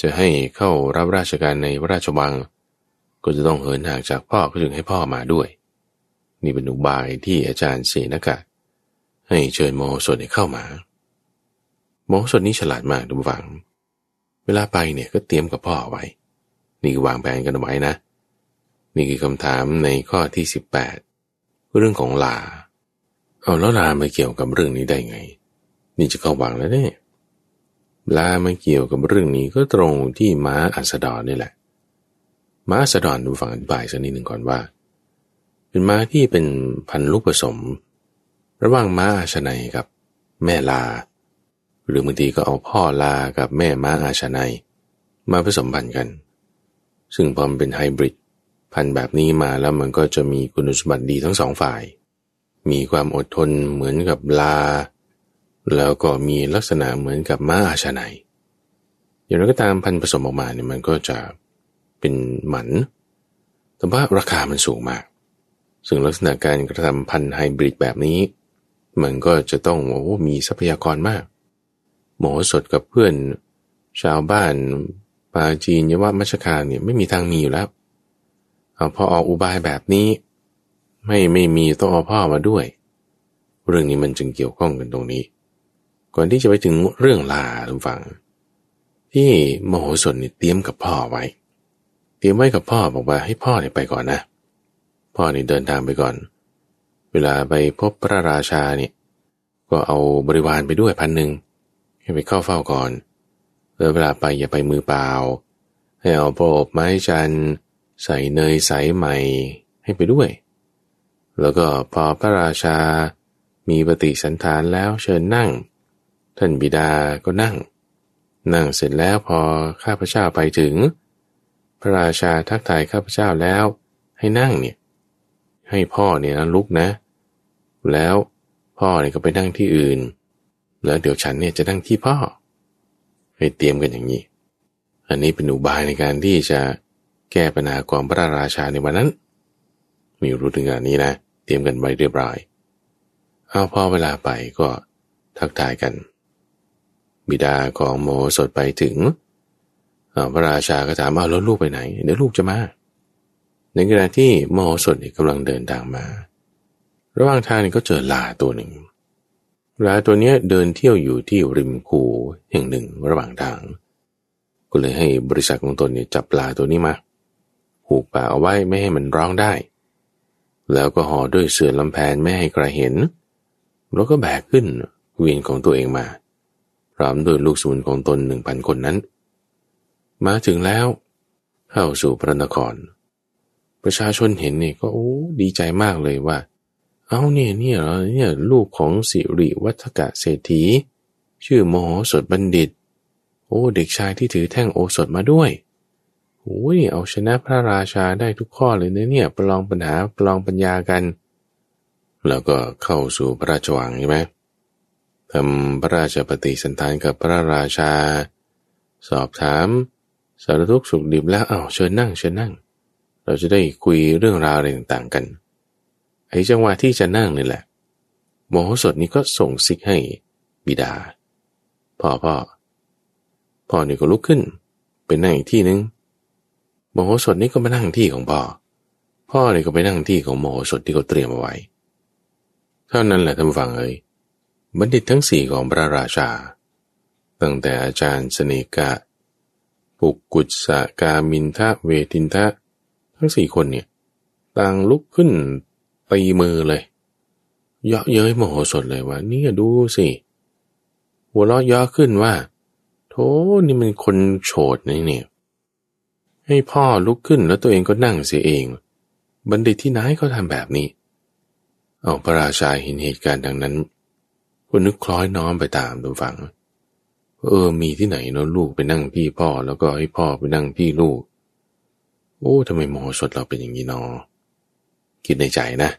จะให้เข้ารับราชการในพระราชวัง ก็จะต้องเหินห่างจากพ่อก็จึงให้พ่อมาด้วย นี่เป็นอุบายที่อาจารย์เสนกะ ให้เชิญโมโหสดเข้ามา โมโหสดนี้ฉลาดมากดูฟัง เวลาไปเนี่ยก็เตรียมกับพ่อไว้ นี่วางแผนกันไว้นะ นี่คือคำถามในข้อที่สิบแปดเรื่องของลา เอาแล้วลามาเกี่ยวกับเรื่องนี้ได้ไง นี่จะเข้าวังแล้วเนี่ยลามาเกี่ยวกับเรื่องนี้ก็ตรงที่ม้าอัสดรนี่แหละ ม้าอัสดรดูฟังอธิบายสักนิดหนึ่งก่อนว่า เป็นม้าที่เป็นพันลูกผสม ระหว่างม้าอาชนัยกับแม่ลา หรือบางทีก็เอาพ่อลากับแม่ม้าอาชนัยมาผสมพันธุ์กัน ซึ่งพอมันเป็นไฮบริดพันธุ์แบบนี้มาแล้วมันก็จะมีคุณสมบัติดีทั้งสองฝ่าย มีความอดทนเหมือนกับลา แล้วก็มีลักษณะเหมือนกับม้าอาชนัยอย่างไรก็ตามพันธุ์ผสมออกมาเนี่ยมันก็จะเป็นหมัน แต่ว่าราคามันสูงมาก ซึ่งลักษณะการกระทำพันธุ์ไฮบริดแบบนี้ มันก็จะต้องโอ้มีทรัพยากรมาก หมอสดกับเพื่อน ชาวบ้านปาจีนยว่ามัชคาเนี่ยไม่มีทางมีอยู่แล้วเอาพอออกอุบายแบบนี้ ไม่ไม่มีต้องเอาพ่อมาด้วย เรื่องนี้มันจึงเกี่ยวข้องกันตรงนี้ ก่อนที่จะไปถึงเรื่องลาทุกฝัง ที่มโหสถนี่ยเตรียมกับพ่อไว้ เตรียมไว้กับพ่อบอกว่าให้พ่อเนี่ยไปก่อนนะ พ่อเนี่ยเดินทางไปก่อน เวลาไปพบพระราชาเนี่ยก็เอาบริวารไปด้วยพันหนึ่ง ให้ไปเข้าเฝ้าก่อนแล้วเวลาไปอย่าไปมือเปล่า ให้เอาโปบไม้จันใส่เนยใสใหม่ให้ไปด้วย แล้วก็พอพระราชา มีปฏิสันฐานแล้วเชิญนั่ง ท่านบิดาก็นั่ง นั่งเสร็จแล้วพอข้าพเจ้าไปถึง พระราชาทักทายข้าพเจ้าแล้วให้นั่งเนี่ยให้พ่อเนี่ยนะลุกนะ แล้วพ่อเนี่ยก็ไปนั่งที่อื่น แล้วเดี๋ยวฉันเนี่ยจะนั่งที่พ่อให้เตรียมกันอย่างนี้ อันนี้เป็นอุบายในการที่จะแก้ปัญหาความพระราชาในวันนั้น มีรู้ถึงงานนี้นะ เตรียมกันไว้เรียบร้อยเอาพอเวลาไปก็ทักทายกัน บิดาของโมสดไปถึงพระราชาก็ถามเอาแล้วลูกไปไหน เดี๋ยวลูกจะมา ในขณะที่โมสดกำลังเดินทางมา ระหว่างทางก็เจอลาตัวหนึ่ง ลาตัวนี้เดินเที่ยวอยู่ที่ริมคูแห่งหนึ่งระหว่างทาง ก็เลยให้บริษัทของตนเนี่ยจับปลาตัวนี้มาผูกปากเอาไว้ไม่ให้มันร้องได้ แล้วก็ห่อด้วยเสื่อลำแพนไม่ให้ใครเห็น แล้วก็แบกขึ้นเวียนของตัวเองมา พร้อมด้วยลูกสมุนของตนหนึ่งพันคนนั้น มาถึงแล้ว เข้าสู่พระนคร ประชาชนเห็นเนี่ยก็โอ้ดีใจมากเลยว่า เอาเนี่ยเนี่ยเรอเนี่ยลูกของสิริวัฒกะเศรษฐี ชื่อมโหสดบัณฑิต โอ้ เด็กชายที่ถือแท่งโอสถมาด้วยโอ้ยเอาชนะพระราชาได้ทุกข้อเลยเนี่ยเนี่ยประลองปัญหาประลองปัญญากัน แล้วก็เข้าสู่พระราชวังใช่ไหมทำพระราชปฏิสันทานกับพระราชา สอบถาม สารทุกสุขดิบแล้วเอาเชิญนั่งเชิญนั่ง เราจะได้คุยเรื่องราวอะไรต่างๆกัน ไอ้จังหวะที่จะนั่งนี่แหละ โมโหสดนี้ก็ส่งซิกให้บิดา พ่อพ่อ พ่อนี่ก็ลุกขึ้นเป็นนั่งอีกที่นึง โมโหสดนี่ก็มานั่งที่ของพ่อ พ่อนี่ก็ไปนั่งที่ของโมโหสดที่เขาเตรียมเอาไว้ เท่านั้นแหละท่านฟังเอ้ยบัณฑิตทั้งสี่ของพระราชา ตั้งแต่อาจารย์สเนกะ ปุกกุศกามินทะเวทินทะ ทั้งสี่คนเนี่ยต่างลุกขึ้น ตีมือเลย เยาะเย้ยโมโหสดเลยว่านี่ดูสิ หัวเราะเยาะขึ้นว่า โธ่นี่มันคนโฉดนี่เนี่ย ให้พ่อลุกขึ้นแล้วตัวเองก็นั่งเสียเอง บัณฑิตที่ไหนเขาทำแบบนี้ เอาพระราชาเห็นเหตุการณ์ดังนั้นก็นึกคล้อยน้อมไปตามดูฟัง เออ มีที่ไหนเนาะลูกไปนั่งที่พ่อแล้วก็ให้พ่อไปนั่งที่ลูก โอ้ทำไมโมโหสดเราเป็นอย่างนี้เนาะคิดในใจนะ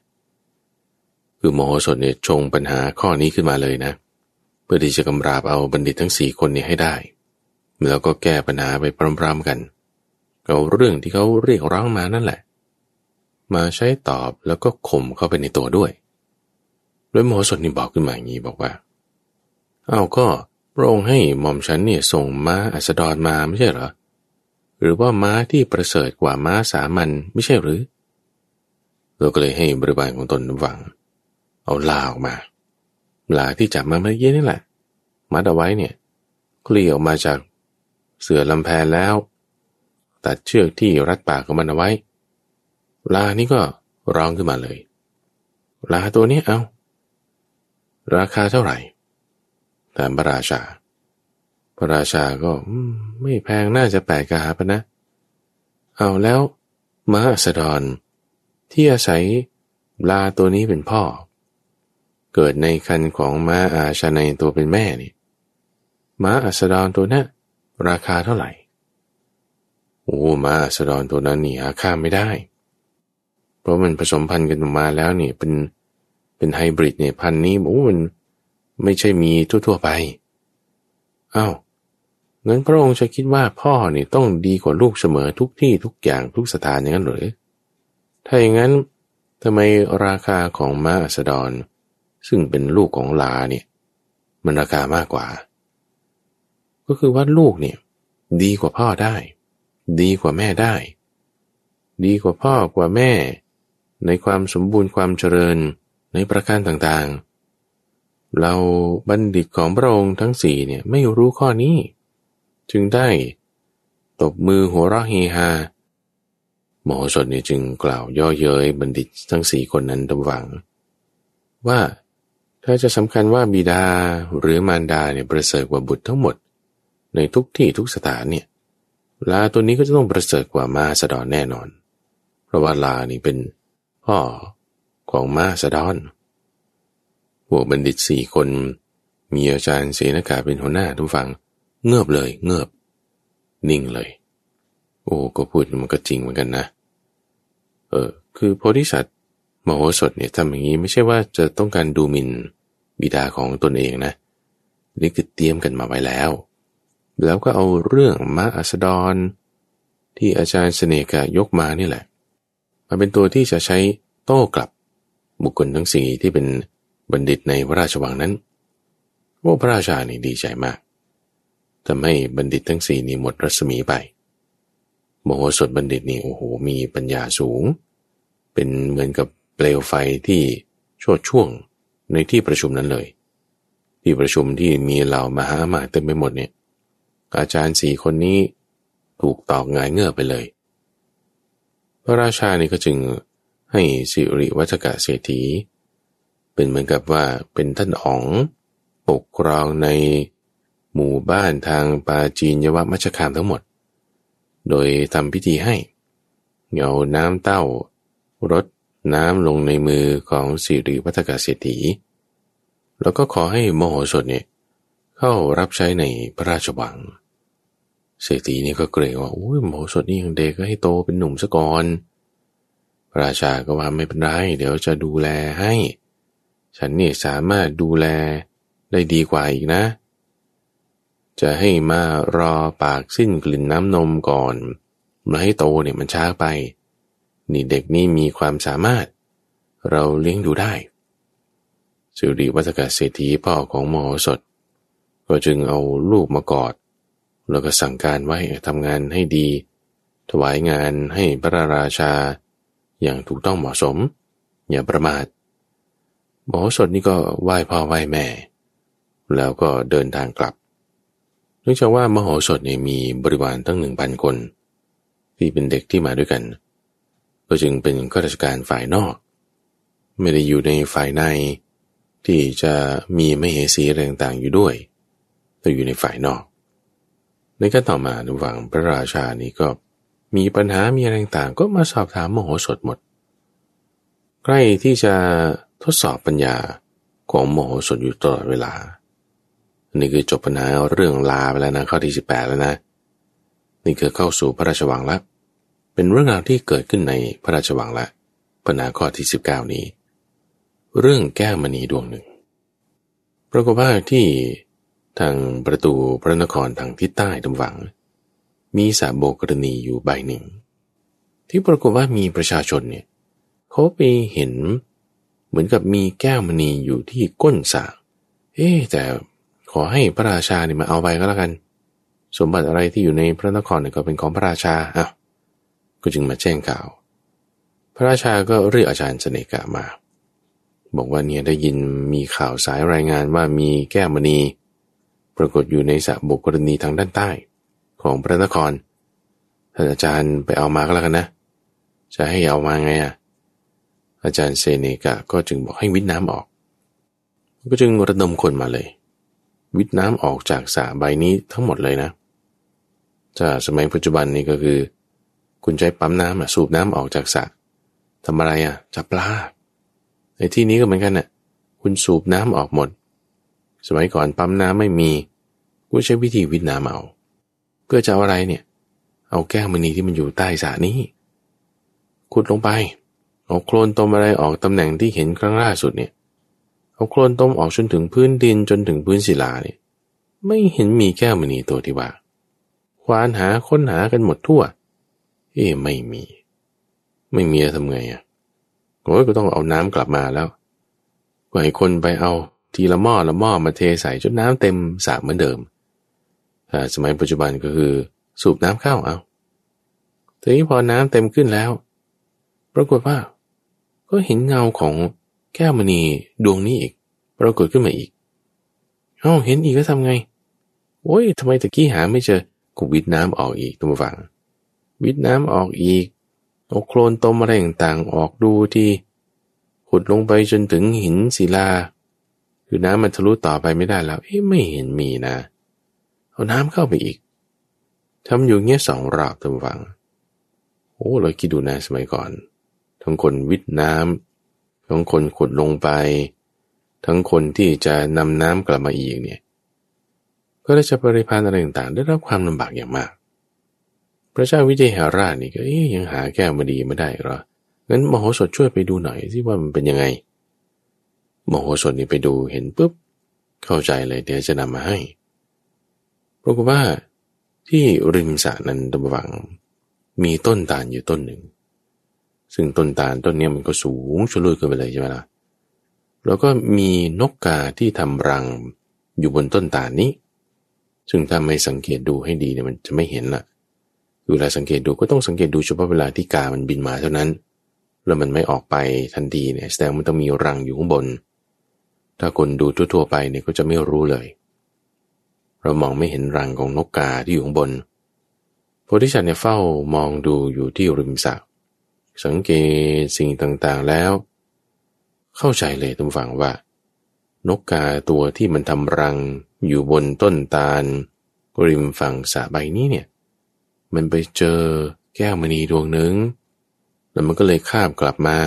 คือโมโหสดเนี่ยชงปัญหาข้อนี้ขึ้นมาเลยนะ เพื่อที่จะกำราบเอาบัณฑิตทั้งสี่คนนี้ให้ได้ แล้วก็แก้ปัญหาไปพร้อมๆกันเอาเรื่องที่เขาเรียกร้องมานั่นแหละ มาใช้ตอบแล้วก็ข่มเข้าไปในตัวด้วยโดยโมโหสดนี่บอกขึ้นมาอย่างนี้บอกว่า เอาก็พระองค์ให้หม่อมฉันเนี่ยส่งม้าอัสดรมาไม่ใช่เหรอ หรือว่าม้าที่ประเสริฐกว่าม้าสามัญไม่ใช่หรือเราก็เลยให้บริบาลของตนวัง เอาลาออกมา ลาที่จับมาเมื่อกี้นี่แหละ มัดเอาไว้เนี่ยคลี่ออกมาจากเสือลำแพนแล้ว ตัดเชือกที่รัดปากของมันเอาไว้ ลานี่ก็ร้องขึ้นมาเลย ลาตัวนี้เอาราคาเท่าไหร่ถามพระราชา พระราชาก็ไม่แพงน่าจะแปดกหาปนะ เอาแล้วม้าสดรที่อาศัยลาตัวนี้เป็นพ่อ เกิดในคันของม้าอาชาในตัวเป็นแม่นี่ม้าอัสดรตัวนั้นราคาเท่าไหร่โอ้ม้าอัสดรตัวนั้นนี่หาค่าไม่ได้ เพราะมันผสมพันธุ์กันมาแล้วนี่เป็นเป็นไฮบริดเนี่ยพันธุ์นี้โอ้มันไม่ใช่มีทั่วๆไปอา้าวงั้นพระองค์จะคิดว่าพ่อเนี่ยต้องดีกว่าลูกเสมอทุกที่ทุกอย่างทุกสถานอย่างนั้นหรือถ้าอย่างนั้นทำไมราคาของม้าอัสดร ซึ่งเป็นลูกของลาเนี่ย มันราคามากกว่า ก็คือว่าลูกเนี่ย ดีกว่าพ่อได้ ดีกว่าแม่ได้ ดีกว่าพ่อกว่าแม่ ในความสมบูรณ์ความเจริญในประการต่างๆ เราบัณฑิตของพระองค์ทั้งสี่เนี่ยไม่รู้ข้อนี้ จึงได้ตบมือหัวเราะเฮฮาหมอสดเนี่ยจึงกล่าวย่อเย้ยบัณฑิตทั้งสี่คนนั้นตำวัง ว่า ถ้าจะสำคัญว่าบิดาหรือมารดาเนี่ยประเสริฐกว่าบุตรทั้งหมด ในทุกที่ทุกสถานเนี่ยลาตัวนี้ก็จะต้องประเสริฐกว่ามาสดอนแน่นอน เพราะว่าลานี่เป็นพ่อของมาสดอนพวกบัณฑิตสี่คน มีอาจารย์เสนากาเป็นหัวหน้าทุกฝัง เงือบเลย เงือบ นิ่งเลย โอ้ก็พูดมันก็จริงเหมือนกันนะ เออ คือโพธิสัตว์ มโหสถเนี่ยทำอย่างนี้ไม่ใช่ว่าจะต้องการดูหมิ่นบิดาของตนเองนะนี่คือเตรียมกันมาไว้แล้ว แล้วก็เอาเรื่องม้าอัสดร ที่อาจารย์เสนกายกมานี่แหละ มาเป็นตัวที่จะใช้โต้กลับบุคคลทั้งสี่ที่เป็นบัณฑิตในพระราชวังนั้นว่าพระราชานี่ดีใจมากทำให้บัณฑิตทั้งสี่นี่หมดรัศมีไปโมโหสถบัณฑิตนี่โอ้โหมีปัญญาสูง เป็นเหมือนกับ เปลวไฟที่ชดช่วงในที่ประชุมนั้นเลย ที่ประชุมที่มีเหล่ามหามาเต็มไปหมดเนี่ยอาจารย์สี่คนนี้ถูกตอกงายเงื่อไปเลย พระราชานี่ก็จึงให้สิริวัฒกะเศรษฐี เป็นเหมือนกับว่าเป็นท่านอ๋องปกครองในหมู่บ้านทางปาจีนยวมัชคามทั้งหมด โดยทำพิธีให้ เหงาน้ำเต้ารด น้ำลงในมือของสิริวัฒกเศรษฐี แล้วก็ขอให้โมโหสดเนี่ยเข้ารับใช้ในพระราชวัง เศรษฐีนี่ก็เกรงว่าโอ้ยมโหสดนี่ยังเด็กก็ให้โตเป็นหนุ่มซะก่อน พระราชาก็ว่าไม่เป็นไร เดี๋ยวจะดูแลให้ ฉันเนี่ยสามารถดูแลได้ดีกว่าอีกนะ จะให้มารอปากสิ้นกลิ่นน้ำนมก่อนมาให้โตเนี่ยมันช้าไป นี่เด็กนี่มีความสามารถ เราเลี้ยงดูได้สุริวัฒกเศรษฐีพ่อของมอสดก็จึงเอาลูกมากอด แล้วก็สั่งการไว้ทำงานให้ดี ถวายงานให้พระราชา อย่างถูกต้องเหมาะสม อย่าประมาทหมอสดนี่ก็ไหว้พ่อไหว้แม่ แล้วก็เดินทางกลับเนื่องจากว่ามโหสถเนี่ยมีบริวารตั้งหนึ่งพันคน ที่เป็นเด็กที่มาด้วยกัน ก็จึงเป็นข้าราชการฝ่ายนอก ไม่ได้อยู่ในฝ่ายใน ที่จะมีไม่เหสีอะไรต่างๆอยู่ด้วยแต่อยู่ในฝ่ายนอก ในการต่อมาในวังพระราชานี้ก็มีปัญหามีอะไรต่างก็มาสอบถามมโหสถหมด ใกล้ที่จะทดสอบปัญญาของมโหสถอยู่ตลอดเวลา นี่คือจบปัญหาเรื่องลาไปแล้วนะข้อที่สิบแปดแล้วนะ นี่คือเข้าสู่พระราชวังแล้ว เป็นเรื่องราวที่เกิดขึ้นในพระราชวังละปัญหาข้อที่สิบเก้านี้ เรื่องแก้วมณีดวงหนึ่งปรากฏว่าที่ทางประตูพระนครทางทิศใต้ดำวัง มีสาโบกรณีอยู่ใบหนึ่ง ที่ปรากฏว่ามีประชาชนเนี่ยเขาไปเห็นเหมือนกับมีแก้วมณีอยู่ที่ก้นสาเอ๊แต่ขอให้พระราชาเนี่ยมาเอาไปก็แล้วกัน สมบัติอะไรที่อยู่ในพระนครเนี่ยก็เป็นของพระราชาอ้าว ก็จึงมาแจ้งข่าว พระราชาก็เรียกอาจารย์เสนกะมา บอกว่าเนี่ยได้ยินมีข่าวสายรายงานว่ามีแก้วมณี ปรากฏอยู่ในสระบุกรณีทางด้านใต้ของพระนคร ท่านอาจารย์ไปเอามาก็แล้วกันนะ จะให้เอามาไงอะ อาจารย์เซเนกะก็จึงบอกให้วิทน้ำออก ก็จึงระดมคนมาเลย วิทน้ำออกจากสระใบนี้ทั้งหมดเลยนะจะสมัยปัจจุบันนี้ก็คือ คุณใช้ปั๊มน้ำอะสูบน้ำออกจากสระทำอะไรอะจับปลาในที่นี้ก็เหมือนกันน่ะคุณสูบน้ำออกหมด สมัยก่อนปั๊มน้ำไม่มีกูใช้วิธีวิทน้ำเอาเพื่อจะเอาอะไรเนี่ย เอาแก้วมณีที่มันอยู่ใต้สระนี้ขุดลงไปเอาโคลนต้มอะไรออกตำแหน่งที่เห็นครั้งล่าสุดเนี่ย เอาโคลนต้มออกจนถึงพื้นดินจนถึงพื้นศิลาเนี่ย ไม่เห็นมีแก้วมณีตัวที่ว่า ควานหาค้นหากันหมดทั่ว เเอ๊ไม่มี ไม่มีทำไงอะโอ้ยก็ต้องเอาน้ำกลับมาแล้วก็ให้คนไปเอาทีละหม้อละหม้อมาเทใส่จนน้ำเต็มสระเหมือนเดิมแต่สมัยปัจจุบันก็คือ สูบน้ำเข้าเอาทีนี้พอน้ำเต็มขึ้นแล้ว ปรากฏว่า ก็เห็นเงาของแก้วมณีดวงนี้อีก ปรากฏขึ้นมาอีกเอ้าเห็นอีกก็ทำไงโอ้ยทำไมตะกี้หาไม่เจอกูวิดน้ำออกอีกตัวฝัง วิดน้ำออกอีกเอาโคลนต้มอะไรต่างๆออกดูที่ขุดลงไปจนถึงหินศิลา คือน้ำมันทะลุต่อไปไม่ได้แล้ว เอ๊ะไม่เห็นมีนะ เอาน้ำเข้าไปอีกทำอยู่เงี้ยสองรอบตัวฝัง โอ้เราคิดดูนะสมัยก่อน ทั้งคนวิทน้ำทั้งคนขุดลงไป ทั้งคนที่จะนำน้ำกลับมาอีกเนี่ยก็ได้จะบริพานอะไรต่างๆ ได้รับความลำบากอย่างมาก พระเจ้าวิเทหราชนี่ก็ยังหาแก้วมาดีไม่ได้หรองั้นมโหสถช่วยไปดูหน่อยที่ว่ามันเป็นยังไง มโหสถนี่ไปดูเห็นปุ๊บ เข้าใจเลยเดี๋ยวจะนำมาให้ปรากฏว่าที่ริมสระนั้นตะวัง มีต้นตาลอยู่ต้นหนึ่ง ซึ่งต้นตาลต้นนี้มันก็สูงชลุยขึ้นไปเลยใช่ไหมล่ะแล้วก็มีนกกาที่ทำรังอยู่บนต้นตาลนี้ ซึ่งถ้าไม่สังเกตดูให้ดีเนี่ยมันจะไม่เห็นล่ะ เวลาสังเกตดูก็ต้องสังเกตดูเฉพาะเวลาที่กา มันบินมาเท่านั้น แล้วมันไม่ออกไปทันทีเนี่ยแสดงมันต้องมีรังอยู่ข้างบน ถ้าคนดูทั่วๆไปเนี่ยก็จะไม่รู้เลย เรามองไม่เห็นรังของนกกาที่อยู่ข้างบนโพธิชัตเนี่ยเฝ้ามองดูอยู่ที่ริมสระสังเกตสิ่งต่างๆแล้ว เข้าใจเลยทุกฝังว่า นกกาตัวที่มันทำรังอยู่บนต้นตาลริมฝั่งสระใบนี้เนี่ย มันไปเจอแก้วมณีดวงหนึ่ง แล้วมันก็เลยคาบกลับมา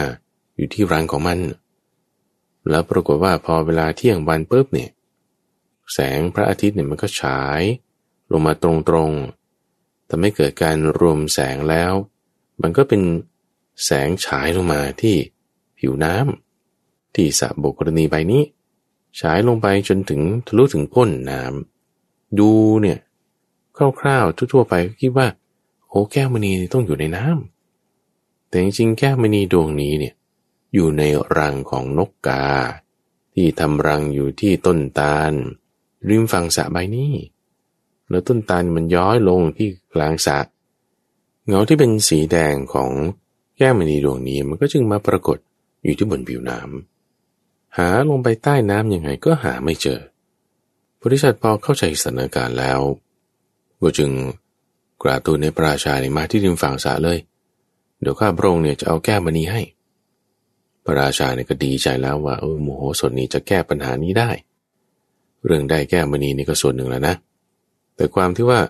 อยู่ที่รังของมัน แล้วปรากฏว่าพอเวลาเที่ยงวันปุ๊บเนี่ย แสงพระอาทิตย์เนี่ยมันก็ฉาย ลงมาตรงๆทำให้เกิดการรวมแสงแล้ว มันก็เป็นแสงฉายลงมาที่ผิวน้ำที่สระบกรณีใบนี้ ฉายลงไปจนถึงทะลุถึงก้นน้ำดูเนี่ย คร่าวๆทั่วๆไปก็คิดว่า โอ้แก้วมณีต้องอยู่ในน้ำแต่จริงๆแก้วมณีดวงนี้เนี่ยอยู่ในรังของนกกา ที่ทำรังอยู่ที่ต้นตาล ริมฝั่งสระใบนี้ แล้วต้นตาลมันย้อยลงที่กลางสระเงาที่เป็นสีแดงของแก้วมณีดวงนี้มันก็จึงมาปรากฏอยู่ที่บนผิวน้ำหาลงไปใต้น้ำยังไงก็หาไม่เจอบริษัทพอเข้าใจสถานการณ์แล้ว ก็จึงกราบทูลในพระราชาในมาที่ริมฝั่งสาเลย เดี๋ยวข้าพระองค์เนี่ยจะเอาแก้มณีให้ พระราชาเนี่ยก็ดีใจแล้วว่าเออโมโหสดนี้จะแก้ปัญหานี้ได้ เรื่องได้แก้มณีนี่ก็ส่วนหนึ่งแล้วนะ แต่ความที่ว่า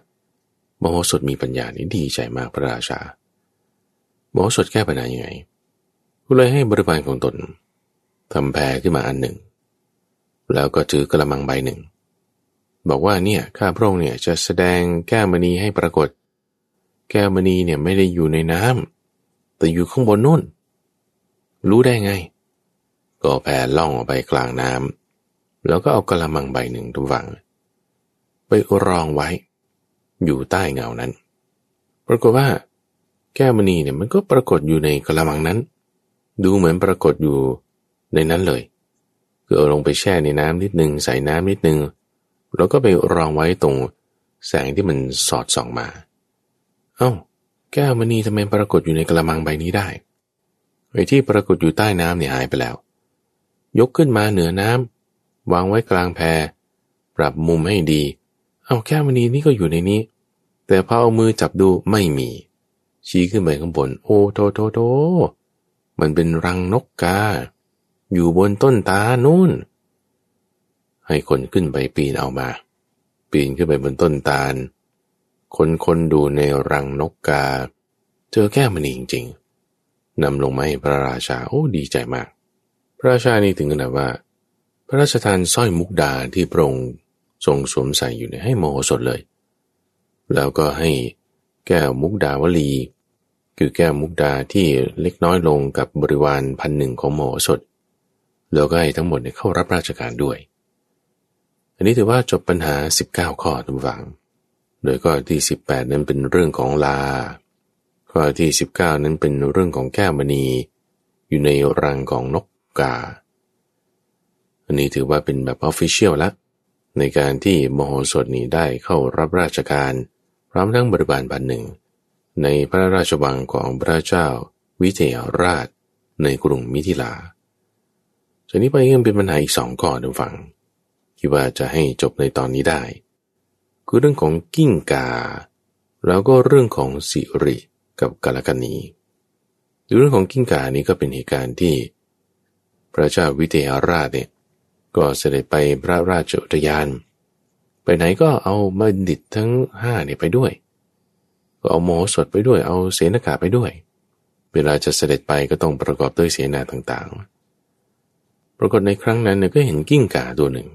โมโหสดมีปัญญานี่ดีใจมากพระราชาโมโหสดแก้ปัญหายังไงก็เลยให้บริบาลของตนทำแพรขึ้นมาอันหนึ่ง แล้วก็ถือกระมังใบหนึ่ง บอกว่าเนี่ยข้าพระองค์เนี่ยจะแสดงแก้วมณีให้ปรากฏ แก้วมณีเนี่ยไม่ได้อยู่ในน้ำแต่อยู่ข้างบนนู่น รู้ได้ไง ก็แผ่ล่องออกไปกลางน้ำแล้วก็เอากระมังใบหนึ่งทุฝัง ไปรองไว้ อยู่ใต้เงานั้น ปรากฏว่า แก้วมณีเนี่ยมันก็ปรากฏอยู่ในกระมังนั้น ดูเหมือนปรากฏอยู่ในนั้นเลยคือเอาลงไปแช่ในน้ำนิดหนึ่งใส่น้ำนิดหนึ่ง แล้วก็ไปรองไว้ตรงแสงที่มันสอดส่องมา เอา้า แก้วมณีทำไมปรากฏอยู่ในกระมังใบนี้ได้ไอ้ที่ปรากฏอยู่ใต้น้ำเนี่ยหายไปแล้ว ยกขึ้นมาเหนือน้ำวางไว้กลางแพปรับมุมให้ดี เอาแก้วมณีนี่ก็อยู่ในนี้ แต่พอเอามือจับดูไม่มี ชี้ขึ้นไปข้างบน โอ้โทโทโทมันเป็นรังนกกา อยู่บนต้นตานู่น ให้คนขึ้นไปปีนเอามา ปีนขึ้นไปบนต้นตาล คนคนดูในรังนกกา เจอแก้วมณีจริงๆนำลงมาให้พระราชาโอ้ดีใจมาก พระราชานี่ถึงขนาดว่า พระราชทานสร้อยมุกดาที่พระองค์ทรงสวมใส่อยู่ในให้โมโหสดเลย แล้วก็ให้แก้วมุกดาวลี คือแก้วมุกดาที่เล็กน้อยลงกับบริวารพันหนึ่งของโมโหสดแล้วก็ให้ทั้งหมดเข้ารับราชการด้วย อันนี้ถือว่าจบปัญหา 19 ข้อทุกฝัง โดยข้อที่ 18 นั้นเป็นเรื่องของลา ข้อที่ 19 นั้นเป็นเรื่องของแก้วมณี อยู่ในรังของนกกา อันนี้ถือว่าเป็นแบบออฟฟิเชียลละ ในการที่มโหสถนี้ได้เข้ารับราชการ พร้อมทั้งบริบาลบันหนึ่ง ในพระราชวังของพระเจ้า วิเทหราชในกรุงมิถิลาจากนี้ไปยังเป็นปัญหาอีกสองข้อดูฟัง คิดว่าจะให้จบในตอนนี้ได้ คือเรื่องของกิ้งกา แล้วก็เรื่องของสิริกับกาลกันนีดูเรื่องของกิ้งกานี้ก็เป็นเหตุการณ์ที่ พระเจ้าวิเทหราชเนี่ยก็เสด็จไปพระราชอุทยาน ไปไหนก็เอาบัณฑิตทั้งห้าเนี่ยไปด้วย ก็เอาโมสดไปด้วย เอาเสนากาไปด้วย เวลาจะเสด็จไปก็ต้องประกอบด้วยเสนาต่างๆ ปรากฏในครั้งนั้นเนี่ยก็เห็นกิ้งก่าตัวหนึ่ง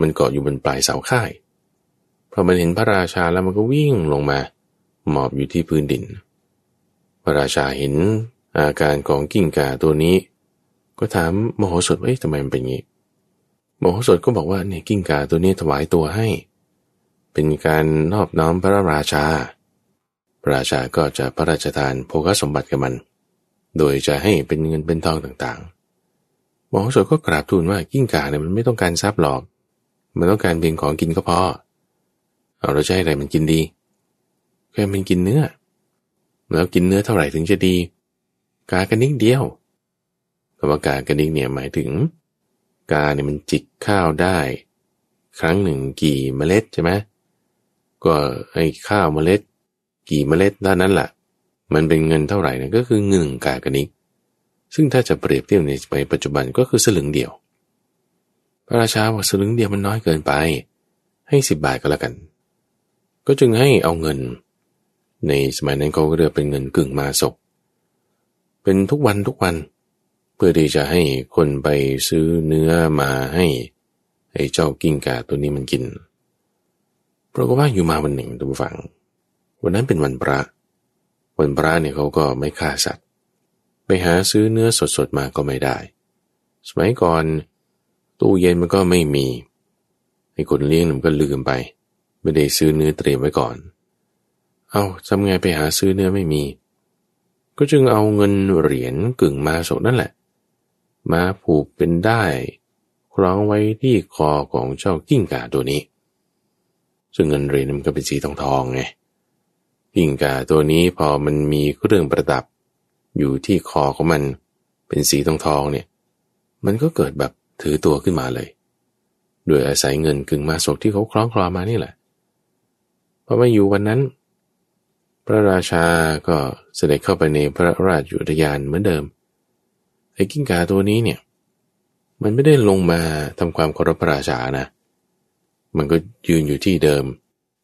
มันเกาะอยู่บนปลายเสาค่ายพอมันเห็นพระราชาแล้วมันก็วิ่งลงมา หมอบอยู่ที่พื้นดิน พระราชาเห็นอาการของกิ้งก่าตัวนี้ ก็ถามมโหสถว่าทำไมมันเป็นอย่างนี้มโหสถก็บอกว่าเนี่ยกิ้งก่าตัวนี้ถวายตัวให้ เป็นการนอบน้อมพระราชา พระราชาก็จะพระราชทานโภคสมบัติกับมัน โดยจะให้เป็นเงินเป็นทองต่างๆมโหสถก็กราบทูลว่ากิ้งก่าเนี่ยมันไม่ต้องการทรัพย์หรอก มันต้องการเพียงของกินก็พอเอาเราจะให้อะไรมันกินดีแค่มันกินเนื้อ แล้วกินเนื้อเท่าไหร่ถึงจะดี กากระนิกเดียวคำว่ากากระนิกเนี่ยหมายถึง กาเนี่ยมันจิกข้าวได้ ครั้งหนึ่งกี่เมล็ดใช่ไหมก็ไอ้ข้าวเมล็ด กี่เมล็ดด้านนั้นแหละมันเป็นเงินเท่าไหร่นะก็คือเงินกากระนิก ซึ่งถ้าจะเปรียบเทียบในปัจจุบันก็คือสลึงเดียว ราชาบอกสลึงเดียวมันน้อยเกินไป ให้สิบบาทก็แล้วกัน ก็จึงให้เอาเงิน ในสมัยนั้นเขาก็เรียกเป็นเงินกึ่งมาศก เป็นทุกวันทุกวัน เพื่อที่จะให้คนไปซื้อเนื้อมาให้ไอ้เจ้ากิ้งก่าตัวนี้มันกินเพราะว่าอยู่มาวันหนึ่งทุกฝัง วันนั้นเป็นวันพระ วันพระเนี่ยเขาก็ไม่ฆ่าสัตว์ ไปหาซื้อเนื้อสดๆมาก็ไม่ได้ สมัยก่อน ตู้เย็นมันก็ไม่มีไอ้คนเลี้ยงมันก็ลืมไป ไม่ได้ซื้อเนื้อเตรียมไว้ก่อน เอาทำไงไปหาซื้อเนื้อไม่มี ก็จึงเอาเงินเหรียญกึ่งมาสกนั่นแหละ มาผูกเป็นได้คล้องไว้ที่คอของเจ้ากิ้งก่าตัวนี้ ซึ่งเงินเหรียญมันก็เป็นสีทองทองไงกิ้งก่าตัวนี้พอมันมีเครื่องประดับ อยู่ที่คอของมันเป็นสีทองทองเนี่ย มันก็เกิดแบบ ถือตัวขึ้นมาเลย โดยอาศัยเงินกึ่งมาศกที่เขาคล้องคลอมานี่แหละพอมาอยู่วันนั้น พระราชาก็เสด็จเข้าไปในพระราชอุทยานเหมือนเดิมไอ้กิ้งก่าตัวนี้เนี่ย มันไม่ได้ลงมาทำความเคารพพระราชานะ มันก็ยืนอยู่ที่เดิม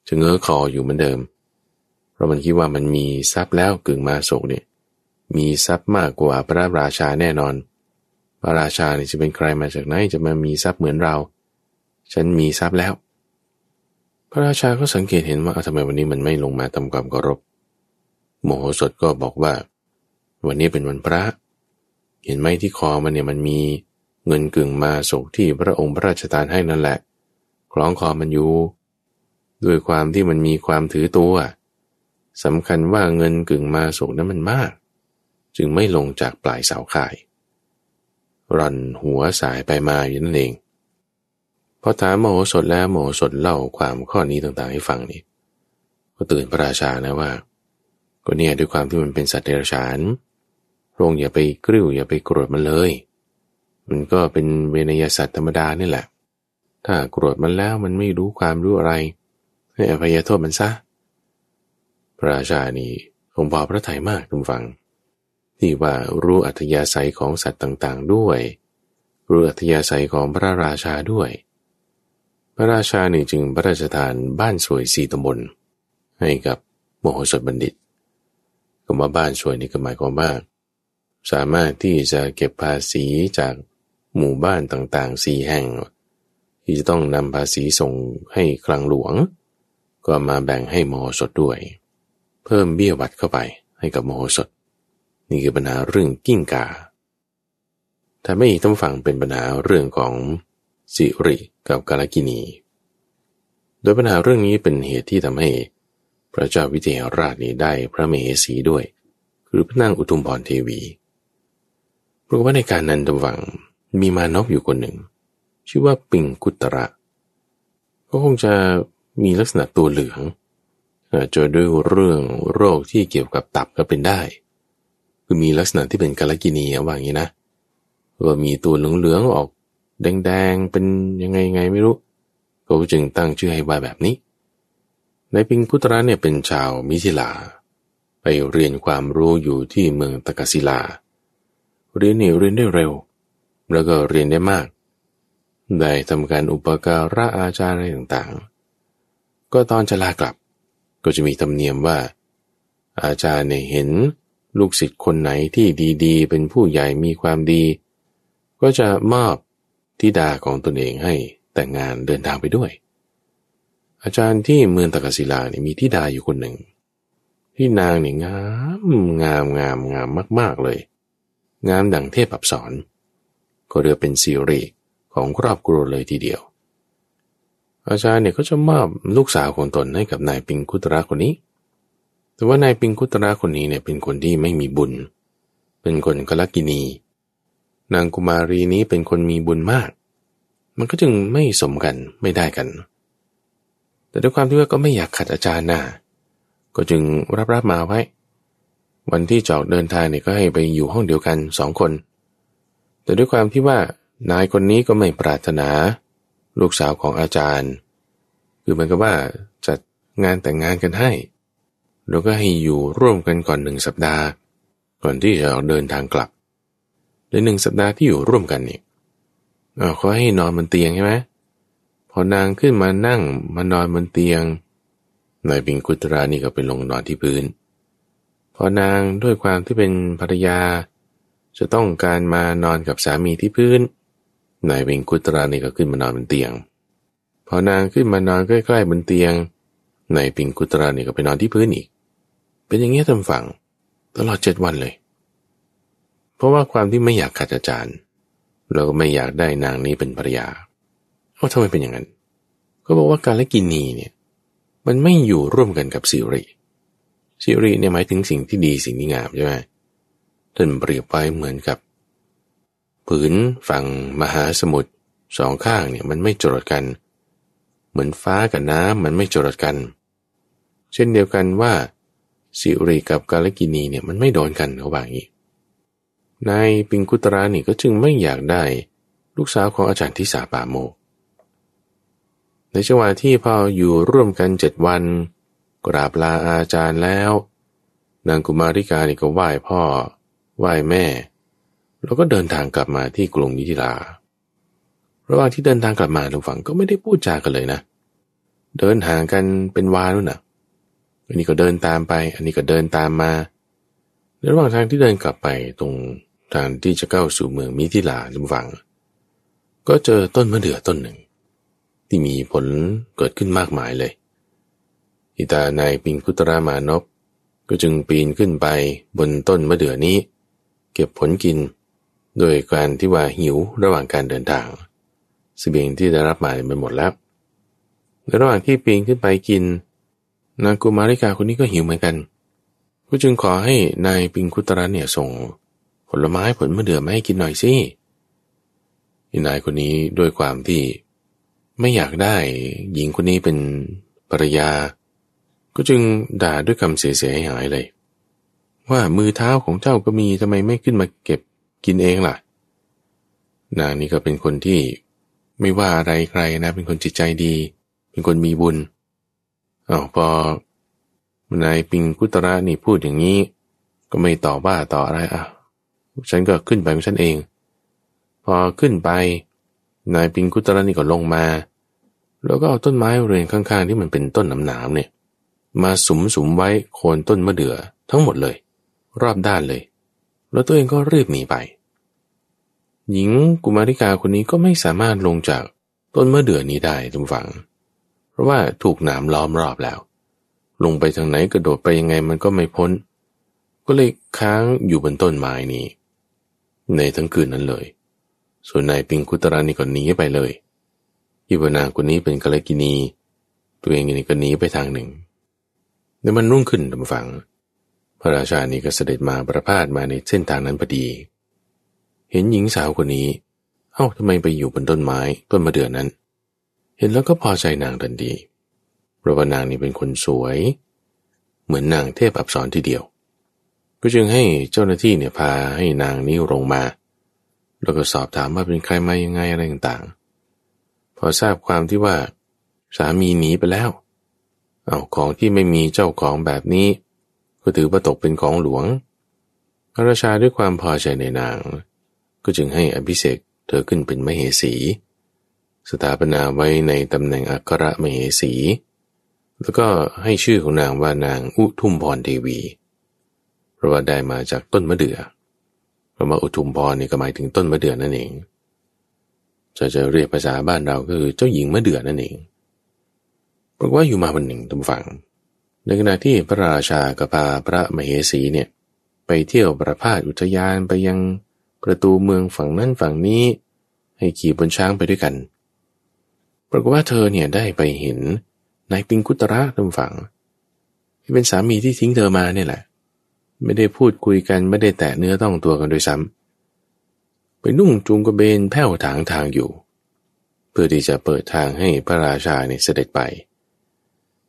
จะเงื้อคออยู่เหมือนเดิม เพราะมันคิดว่ามันมีทรัพย์แล้วกึ่งมาโศกเนี่ยมีทรัพย์มากกว่าพระราชาแน่นอน พระราชาเนี่ยจะเป็นใครมาจากไหนจะมามีทรัพย์เหมือนเรา ฉันมีทรัพย์แล้ว พระราชาก็สังเกตเห็นว่าทำไมวันนี้มันไม่ลงมาทำความเคารพ โมโหสถก็บอกว่า วันนี้เป็นวันพระ เห็นไหมที่คอมันเนี่ยมันมีเงินกึ่งมาโศกที่พระองค์พระราชทานให้นั่นแหละ คล้องคอมันอยู่ ด้วยความที่มันมีความถือตัวสำคัญว่าเงินกึ่งมาสุกนั้นมันมาก จึงไม่ลงจากปลายเสาข่าย ร่อนหัวสายไปมาอยู่นั่นเองพอถามโมโหสดแล้วโมโหสดเล่าความข้อนี้ต่างๆให้ฟังนี่ก็ตื่นพระราชานะว่า ก็เนี่ยด้วยความที่มันเป็นสัตว์เดรัจฉานพระองค์อย่าไปกริ้วอย่าไปโกรธมันเลย มันก็เป็นเวนยสัตว์ธรรมดานี่แหละ ถ้าโกรธมันแล้วมันไม่รู้ความรู้อะไร ให้อภัยโทษมันซะพระราชานี่คงพอพระทัยมากทุกฝัง ที่ว่ารู้อัธยาศัยของสัตว์ต่างๆ ด้วย รู้อัธยาศัยของพระราชาด้วย พระราชานี่จึงพระราชทานบ้านสวยสี่ตำบล ให้กับโมโหสถบัณฑิตคำว่าบ้านสวยนี่ก็หมายความว่าสามารถที่จะเก็บภาษีจากหมู่บ้านต่างๆสี่แห่ง ที่จะต้องนำภาษีส่งให้คลังหลวง ก็มาแบ่งให้โมโหสถด้วย เพิ่มเบี้ยวัดเข้าไปให้กับโมโหสถ นี่คือปัญหาเรื่องกิ้งกาแต่ไม่ต้องฟังเป็นปัญหาเรื่องของสิริกับกาลกินี โดยปัญหาเรื่องนี้เป็นเหตุที่ทำให้พระเจ้าวิเทหราชนี้ได้พระเมเหสีด้วย คือพระนางอุทุมพรเทวีเพราะว่าในการนั้นตำวังมีมานพอยู่คนหนึ่ง ชื่อว่าปิงกุตระก็คงจะมีลักษณะตัวเหลืองอาจจะด้วยเรื่องโรคที่เกี่ยวกับตับก็เป็นได้ คือมีลักษณะที่เป็นกาลกินีว่าอย่างนี้นะว่ามีตัวเหลืองๆออกแดงๆ เป็นยังไงไงไม่รู้ก็จึงตั้งชื่อให้ว่าแบบนี้ ในปิงพุตระเนี่ยเป็นชาวมิถิลา ไปเรียนความรู้อยู่ที่เมืองตะกศิลา เรียนนี่เรียนได้เร็ว แล้วก็เรียนได้มาก ได้ทำการอุปการะอาจารย์อะไรต่างๆ ก็ตอนจะลากลับ ก็จะมีธรรมเนียมว่า อาจารย์เนี่ยเห็น ลูกศิษย์คนไหนที่ดีๆ เป็นผู้ใหญ่มีความดี ก็จะมอบทิดาของตนเองให้แต่งงานเดินทางไปด้วย อาจารย์ที่เมืองตะกศิลาเนี่ยมีทิดาอยู่คนหนึ่ง ที่นางเนี่ยงามงามงามงามมาก ๆเลย งามดังเทพอับสรก็เรียกเป็นสิริของครอบครัวเลยทีเดียว อาจารย์เนี่ยก็จะมอบลูกสาวของตนให้กับนายปิงคุตระคนนี้ แต่ว่านายปิงคุตระคนนี้เนี่ยเป็นคนที่ไม่มีบุญ เป็นคนกลกินี นางกุมารีนี้เป็นคนมีบุญมาก มันก็จึงไม่สมกันไม่ได้กัน แต่ด้วยความที่ว่าก็ไม่อยากขัดอาจารย์นะก็จึงรับรับมาไว้ วันที่จอกเดินทางเนี่ยก็ให้ไปอยู่ห้องเดียวกันสองคน แต่ด้วยความที่ว่านายคนนี้ก็ไม่ปรารถนา ลูกสาวของอาจารย์ คือเหมันก็ว่าจัดงานแต่งงานกันให้ แล้วก็ให้อยู่ร่วมกันก่อนหนึ่งสัปดาห์ ก่อนที่จะเดินทางกลับ ในหนึ่งสัปดาห์ที่อยู่ร่วมกันนี่เขาให้นอนบนเตียงใช่ไหมพอนางขึ้นมานั่งมานอนบนเตียงนายปิงกุตรานี่ก็ไปลงนอนที่พื้น พอนางด้วยความที่เป็นภรรยา จะต้องการมานอนกับสามีที่พื้นนายเวงกุตรานี่ก็ขึ้นมานอนบนเตียง พอนางขึ้นมานอนใกล้ๆบนเตียงนายปิงกุตรานี่ก็ไปนอนที่พื้นอีก เป็นอย่างเงี้ยทำฝัง ตลอดเจ็ดวันเลย เพราะว่าความที่ไม่อยากขัดอาจารย์ เราก็ไม่อยากได้นางนี้เป็นภรรยาว่าทำไมเป็นอย่างนั้น ก็บอกว่าการละกินีเนี่ย มันไม่อยู่ร่วมกันกับสิริสิริเนี่ยหมายถึงสิ่งที่ดีสิ่งที่งามใช่ไหมท่านเปรียบไว้เหมือนกับ ผืนฝั่งมหาสมุทรสองข้างเนี่ยมันไม่จรดกัน เหมือนฟ้ากับน้ำมันไม่จรดกัน เช่นเดียวกันว่า สิริกับกาลกินีเนี่ยมันไม่โดนกันเขาว่าอย่างนี้นายปิงกุตรานี่ก็จึงไม่อยากได้ลูกสาวของอาจารย์ทิสาปาโมในจังหวะที่พออยู่ร่วมกันเจ็ดวัน กราบลาอาจารย์แล้ว นางกุมาริกานี่ก็ไหว้พ่อ ไหว้แม่ แล้วก็เดินทางกลับมาที่กรุงมิถิลาระหว่างที่เดินทางกลับมาทุกฝั่งก็ไม่ได้พูดจากันเลยนะ เดินห่างกันเป็นวานู่นน่ะ อันนี้ก็เดินตามไป อันนี้ก็เดินตามมาในระหว่างทางที่เดินกลับไปตรงทางที่จะเข้าสู่เมืองมิถิลาทุกฝั่งก็เจอต้นมะเดื่อต้นหนึ่ง ที่มีผลเกิดขึ้นมากมายเลย อิตานายปิงคุตรามานพก็จึงปีนขึ้นไปบนต้นมะเดื่อนี้ เก็บผลกินโดยการที่ว่าหิวระหว่างการเดินทางสเสบียงที่ได้รับมาไปหมดแล้วในระหว่างที่ปีนขึ้นไปกิน นางกุมาริกาคนนี้ก็หิวเหมือนกันก็จึงขอให้นายปิงคุตระเนี่ยส่ง ผลไม้ผลมะเดื่อมาให้กินหน่อยสินายคนนี้ด้วยความที่ ไม่อยากได้หญิงคนนี้เป็นภรรยา ก็จึงด่าด้วยคำเสียหายเลย ว่ามือเท้าของเจ้าก็มีทำไมไม่ขึ้นมาเก็บกินเองล่ะ นางนี่ก็เป็นคนที่ไม่ว่าอะไรใครนะ เป็นคนจิตใจดี เป็นคนมีบุญ อาพอนายปิงกุตระนี่พูดอย่างนี้ ก็ไม่ตอบว่าต่ออะไรอะ ฉันก็ขึ้นไปของฉันเอง พอขึ้นไป นายปิงกุตระนี่ก็ลงมา แล้วก็เอาต้นไม้เรือนข้างๆ ที่มันเป็นต้นหนามๆเนี่ย มาสุมสุมไว้โคนต้นมะเดื่อทั้งหมดเลย รอบด้านเลย แล้วตัวเองก็รีบหนีไป หญิงกุมาริกาคนนี้ก็ไม่สามารถลงจากต้นมะเดื่อนี้ได้ทุกฝังเพ ราะว่าถูกหนามล้อมรอบแล้ว ลงไปทางไหนกระโดดไปยังไงมันก็ไม่พ้น ก็เลยค้างอยู่บนต้นไม้นี้ ในทั้งคืนนั้นเลย ส่วนนายปิงคุตระนี่ก็หนีไปเลยอิวนาคนนี้เป็นกะเลกินี ตัวเองนี่ก็หนีไปทางหนึ่งในมันรุ่งขึ้นดำฝัง พระราชานี่ก็เสด็จมาประพาสมาในเส้นทางนั้นพอดี เห็นหญิงสาวคนนี้ เอ้าทำไมไปอยู่บนต้นไม้ต้นมะเดื่อนั้น เห็นแล้วก็พอใจนางทันทีเพราะว่านางนี่เป็นคนสวย เหมือนนางเทพอับสรทีเดียว ก็จึงให้เจ้าหน้าที่เนี่ยพาให้นางนี้ลงมา แล้วก็สอบถามว่าเป็นใครมายังไงอะไรต่างๆ พอทราบความที่ว่า สามีหนีไปแล้ว เอาของที่ไม่มีเจ้าของแบบนี้ ก็ถือว่าตกเป็นของหลวง พระราชาด้วยความพอใจในนาง ก็จึงให้อภิเษกเธอขึ้นเป็นมเหสี สถาปนาไว้ในตำแหน่งอัครมเหสี แล้วก็ให้ชื่อของนางว่านางอุทุมพรเทวี เพราะว่าได้มาจากต้นมะเดื่อพระมาอุทุมพรนี่ก็หมายถึงต้นมะเดื่อนั่นเอง จะจะเรียกภาษาบ้านเราก็คือเจ้าหญิงมะเดื่อนั่นเองปรากว่าอยู่มาวันหนึ่งทุกฝั่งในขณะที่พระราชากับพาพระมเหสีเนี่ยไปเที่ยวประพาสอุทยานไปยังประตูเมืองฝั่งนั้นฝั่งนี้ ให้ขี่บนช้างไปด้วยกัน ปรากฏว่าเธอเนี่ยได้ไปเห็นนายปิงคุตระทุกฝั่งที่เป็นสามีที่ทิ้งเธอมาเนี่ยแหละ ไม่ได้พูดคุยกันไม่ได้แตะเนื้อต้องตัวกันด้วยซ้ำไปนุ่งจูงกระเบนแผ่วถางทางอยู่ เพื่อที่จะเปิดทางให้พระราชาเนี่ยเสด็จไป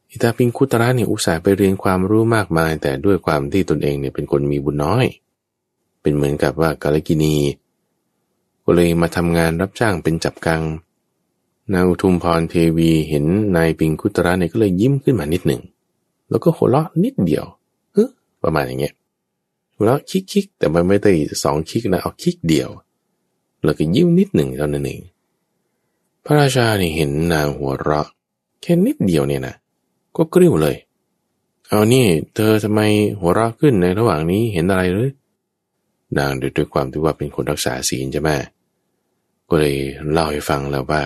อิตาปิงคุตระเนี่ยอุตส่าห์ไปเรียนความรู้มากมาย แต่ด้วยความที่ตนเองเนี่ยเป็นคนมีบุญน้อย เป็นเหมือนกับว่ากาลกินีก็เลยมาทำงานรับจ้างเป็นจับกัง นางอุทุมพรเทวีเห็นนายปิงคุตระเนี่ยก็เลยยิ้มขึ้นมานิดหนึ่ง แล้วก็หัวเราะนิดเดียวประมาณอย่างเงี้ยแล้วคิกคิกแต่มันไม่ได้สองคิกนะเอาคิกเดียว แล้วก็ยิ้มนิดหนึ่งเท่านั้นเองพระราชาเนี่เห็นนางหัวเราะแค่นิดเดียวเนี่ยนะก็กริ้วเลย เอานี่ เธอทำไมหัวเราะขึ้นในระหว่างนี้เห็นอะไรหรือนางด้วยความที่ว่าเป็นคนรักษาศีลใช่ไหมก็เลยเล่าให้ฟังแล้วว่า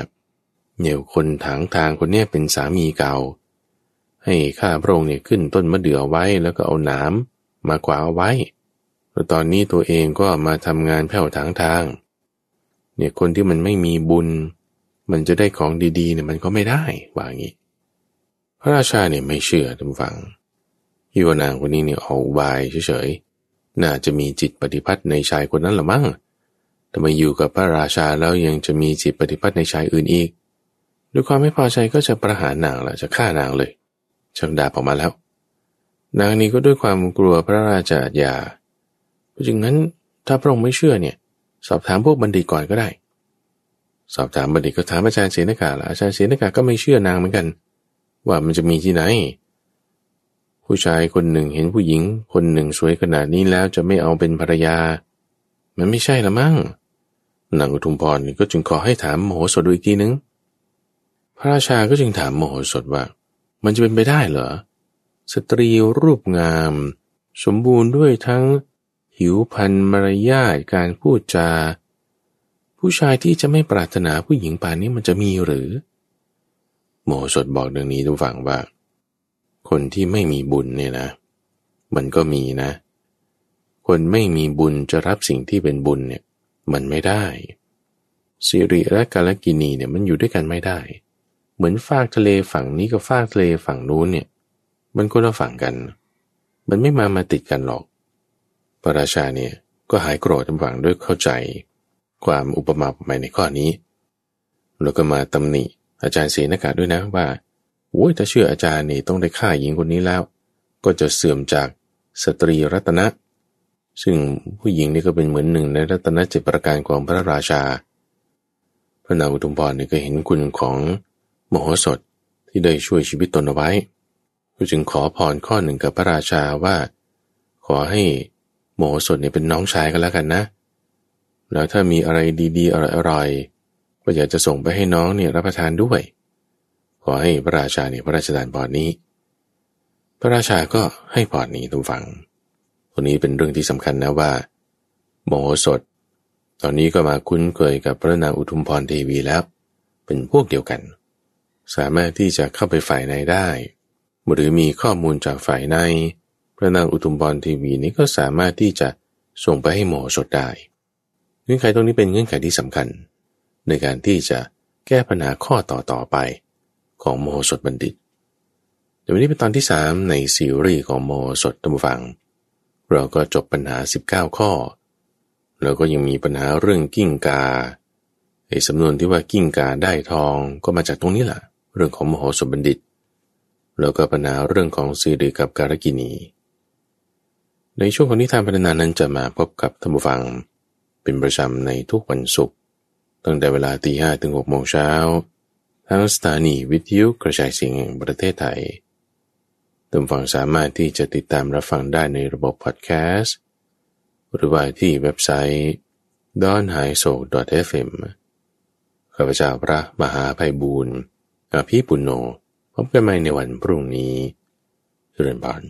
เนี่ยคนถางทางคนเนี้ยเป็นสามีเก่า ให้ข้าพระองค์เนี่ยขึ้นต้นมะเดื่อไว้แล้วก็เอาหนามมากวาเอาไว้แล้วตอนนี้ตัวเองก็มาทำงานแผ่วทางทาง เนี่ยคนที่มันไม่มีบุญ มันจะได้ของดีๆเนี่ยมันก็ไม่ได้ว่างี้ พระราชาเนี่ยไม่เชื่อทุกฝังฮิวนางคนนี้เนี่ยเอาวายเฉยๆ น่าจะมีจิตปฏิพัติในชายคนนั้นหรือมั้งแต่มาอยู่กับพระราชาแล้วยังจะมีจิตปฏิพัติในชายอื่นอีก ด้วยความไม่พอใจก็จะประหารนางละจะฆ่านางเลยชักดาบออกมาแล้ว นางนี้ก็ด้วยความกลัวพระราชาญาเพราะฉะนั้นถ้าพระองค์ไม่เชื่อเนี่ย สอบถามพวกบัณฑิตก่อนก็ได้ สอบถามบัณฑิตก็ถามอาจารย์เสนกาละอาจารย์เสนกาก็ไม่เชื่อนางเหมือนกัน ว่ามันจะมีที่ไหน ผู้ชายคนหนึ่งเห็นผู้หญิง คนหนึ่งสวยขนาดนี้แล้วจะไม่เอาเป็นภรรยา มันไม่ใช่ละมั้งนางอุทุมพรก็จึงขอให้ถามโมโหสดูอีกทีนึง พระราชาก็จึงถามโมโหสถว่า มันจะเป็นไปได้เหรอ สตรีรูปงาม สมบูรณ์ด้วยทั้งหิวพันมารยาทการพูดจา ผู้ชายที่จะไม่ปรารถนาผู้หญิงป่านนี้มันจะมีหรือ โมโหสถบอกดังนี้ทุกฝั่งว่า คนที่ไม่มีบุญเนี่ยนะ มันก็มีนะ คนไม่มีบุญจะรับสิ่งที่เป็นบุญเนี่ย มันไม่ได้สิริและกาลกินีเนี่ยมันอยู่ด้วยกันไม่ได้ เหมือนฟากทะเลฝั่งนี้กับฟากทะเลฝั่งนู้นเนี่ย มันคนละฝั่งกัน มันไม่มามาติดกันหรอก พระราชาเนี่ยก็หายโกรธฝั่งด้วยเข้าใจ ความอุปมาอุปไมยในข้อนี้ แล้วก็มาตำหนิอาจารย์เสนากาด้วยนะว่าโอ้ยถ้าเชื่ออาจารย์นี่ต้องได้ฆ่าหญิงคนนี้แล้ว ก็จะเสื่อมจากสตรีรัตนะ ซึ่งผู้หญิงนี่ก็เป็นเหมือนหนึ่งในรัตนเจ็ประการของพระราชา พระนางอุทุมพรนี่ก็เห็นคุณของ มโหสถที่ได้ช่วยชีวิตตนเอาไว้ก็จึงขอพรข้อหนึ่งกับพระราชาว่า ขอให้โมโหสถเนี่ยเป็นน้องชายกันแล้วกันนะ แล้วถ้ามีอะไรดีๆ อร่อยๆก็อยากจะส่งไปให้น้องเนี่ยรับประทานด้วย ขอให้พระราชาเนี่ยพระราชทานพรนี้ พระราชาก็ให้พรนี้ทุกฝังตรงนี้เป็นเรื่องที่สำคัญนะว่า โมโหสถ ตอนนี้ก็มาคุ้นเคยกับพระนางอุทุมพรเทวีแล้ว เป็นพวกเดียวกัน สามารถที่จะเข้าไปฝ่ายในได้ หรือมีข้อมูลจากฝ่ายใน พระนางอุทุมพรเทวีนี้ก็สามารถที่จะส่งไปให้โมโหสถได้เงื่อนไขตรงนี้เป็นเงื่อนไขที่สำคัญ ในการที่จะแก้ปัญหาข้อต่อต่อไปของโมโหสถบัณฑิตเดี๋ยววันนี้เป็นตอนที่ 3 ในซีรีส์ของโมโหสถตัมฟัง เราก็จบปัญหา 19 ข้อ แล้วก็ยังมีปัญหาเรื่องกิ้งกาไอ้สำนวนที่ว่ากิ้งกาได้ทองก็มาจากตรงนี้แหละ เรื่องของมโหสถบัณฑิต แล้วก็ปัญหาเรื่องของสีริกับการกินี ในช่วงของนิทานพัฒนานั้นจะมาพบกับท่านผู้ฟัง เป็นประจำในทุกวันศุกร์ตั้งแต่เวลาตีห้ถึงหกโมงเช้าทางสถานีวิทยุกระจายเสียงแห่งประเทศไทยท่านฟังสามารถที่จะติดตามรับฟังได้ในระบบพอดแคสต์หรือว่าที่เว็บไซต์ d o n h a i s o fm ข้าพเจ้าพระมหาภัยบูรณ์ อภิปุโน พบกันใหม่ในวันพรุ่งนี้เรือนบาน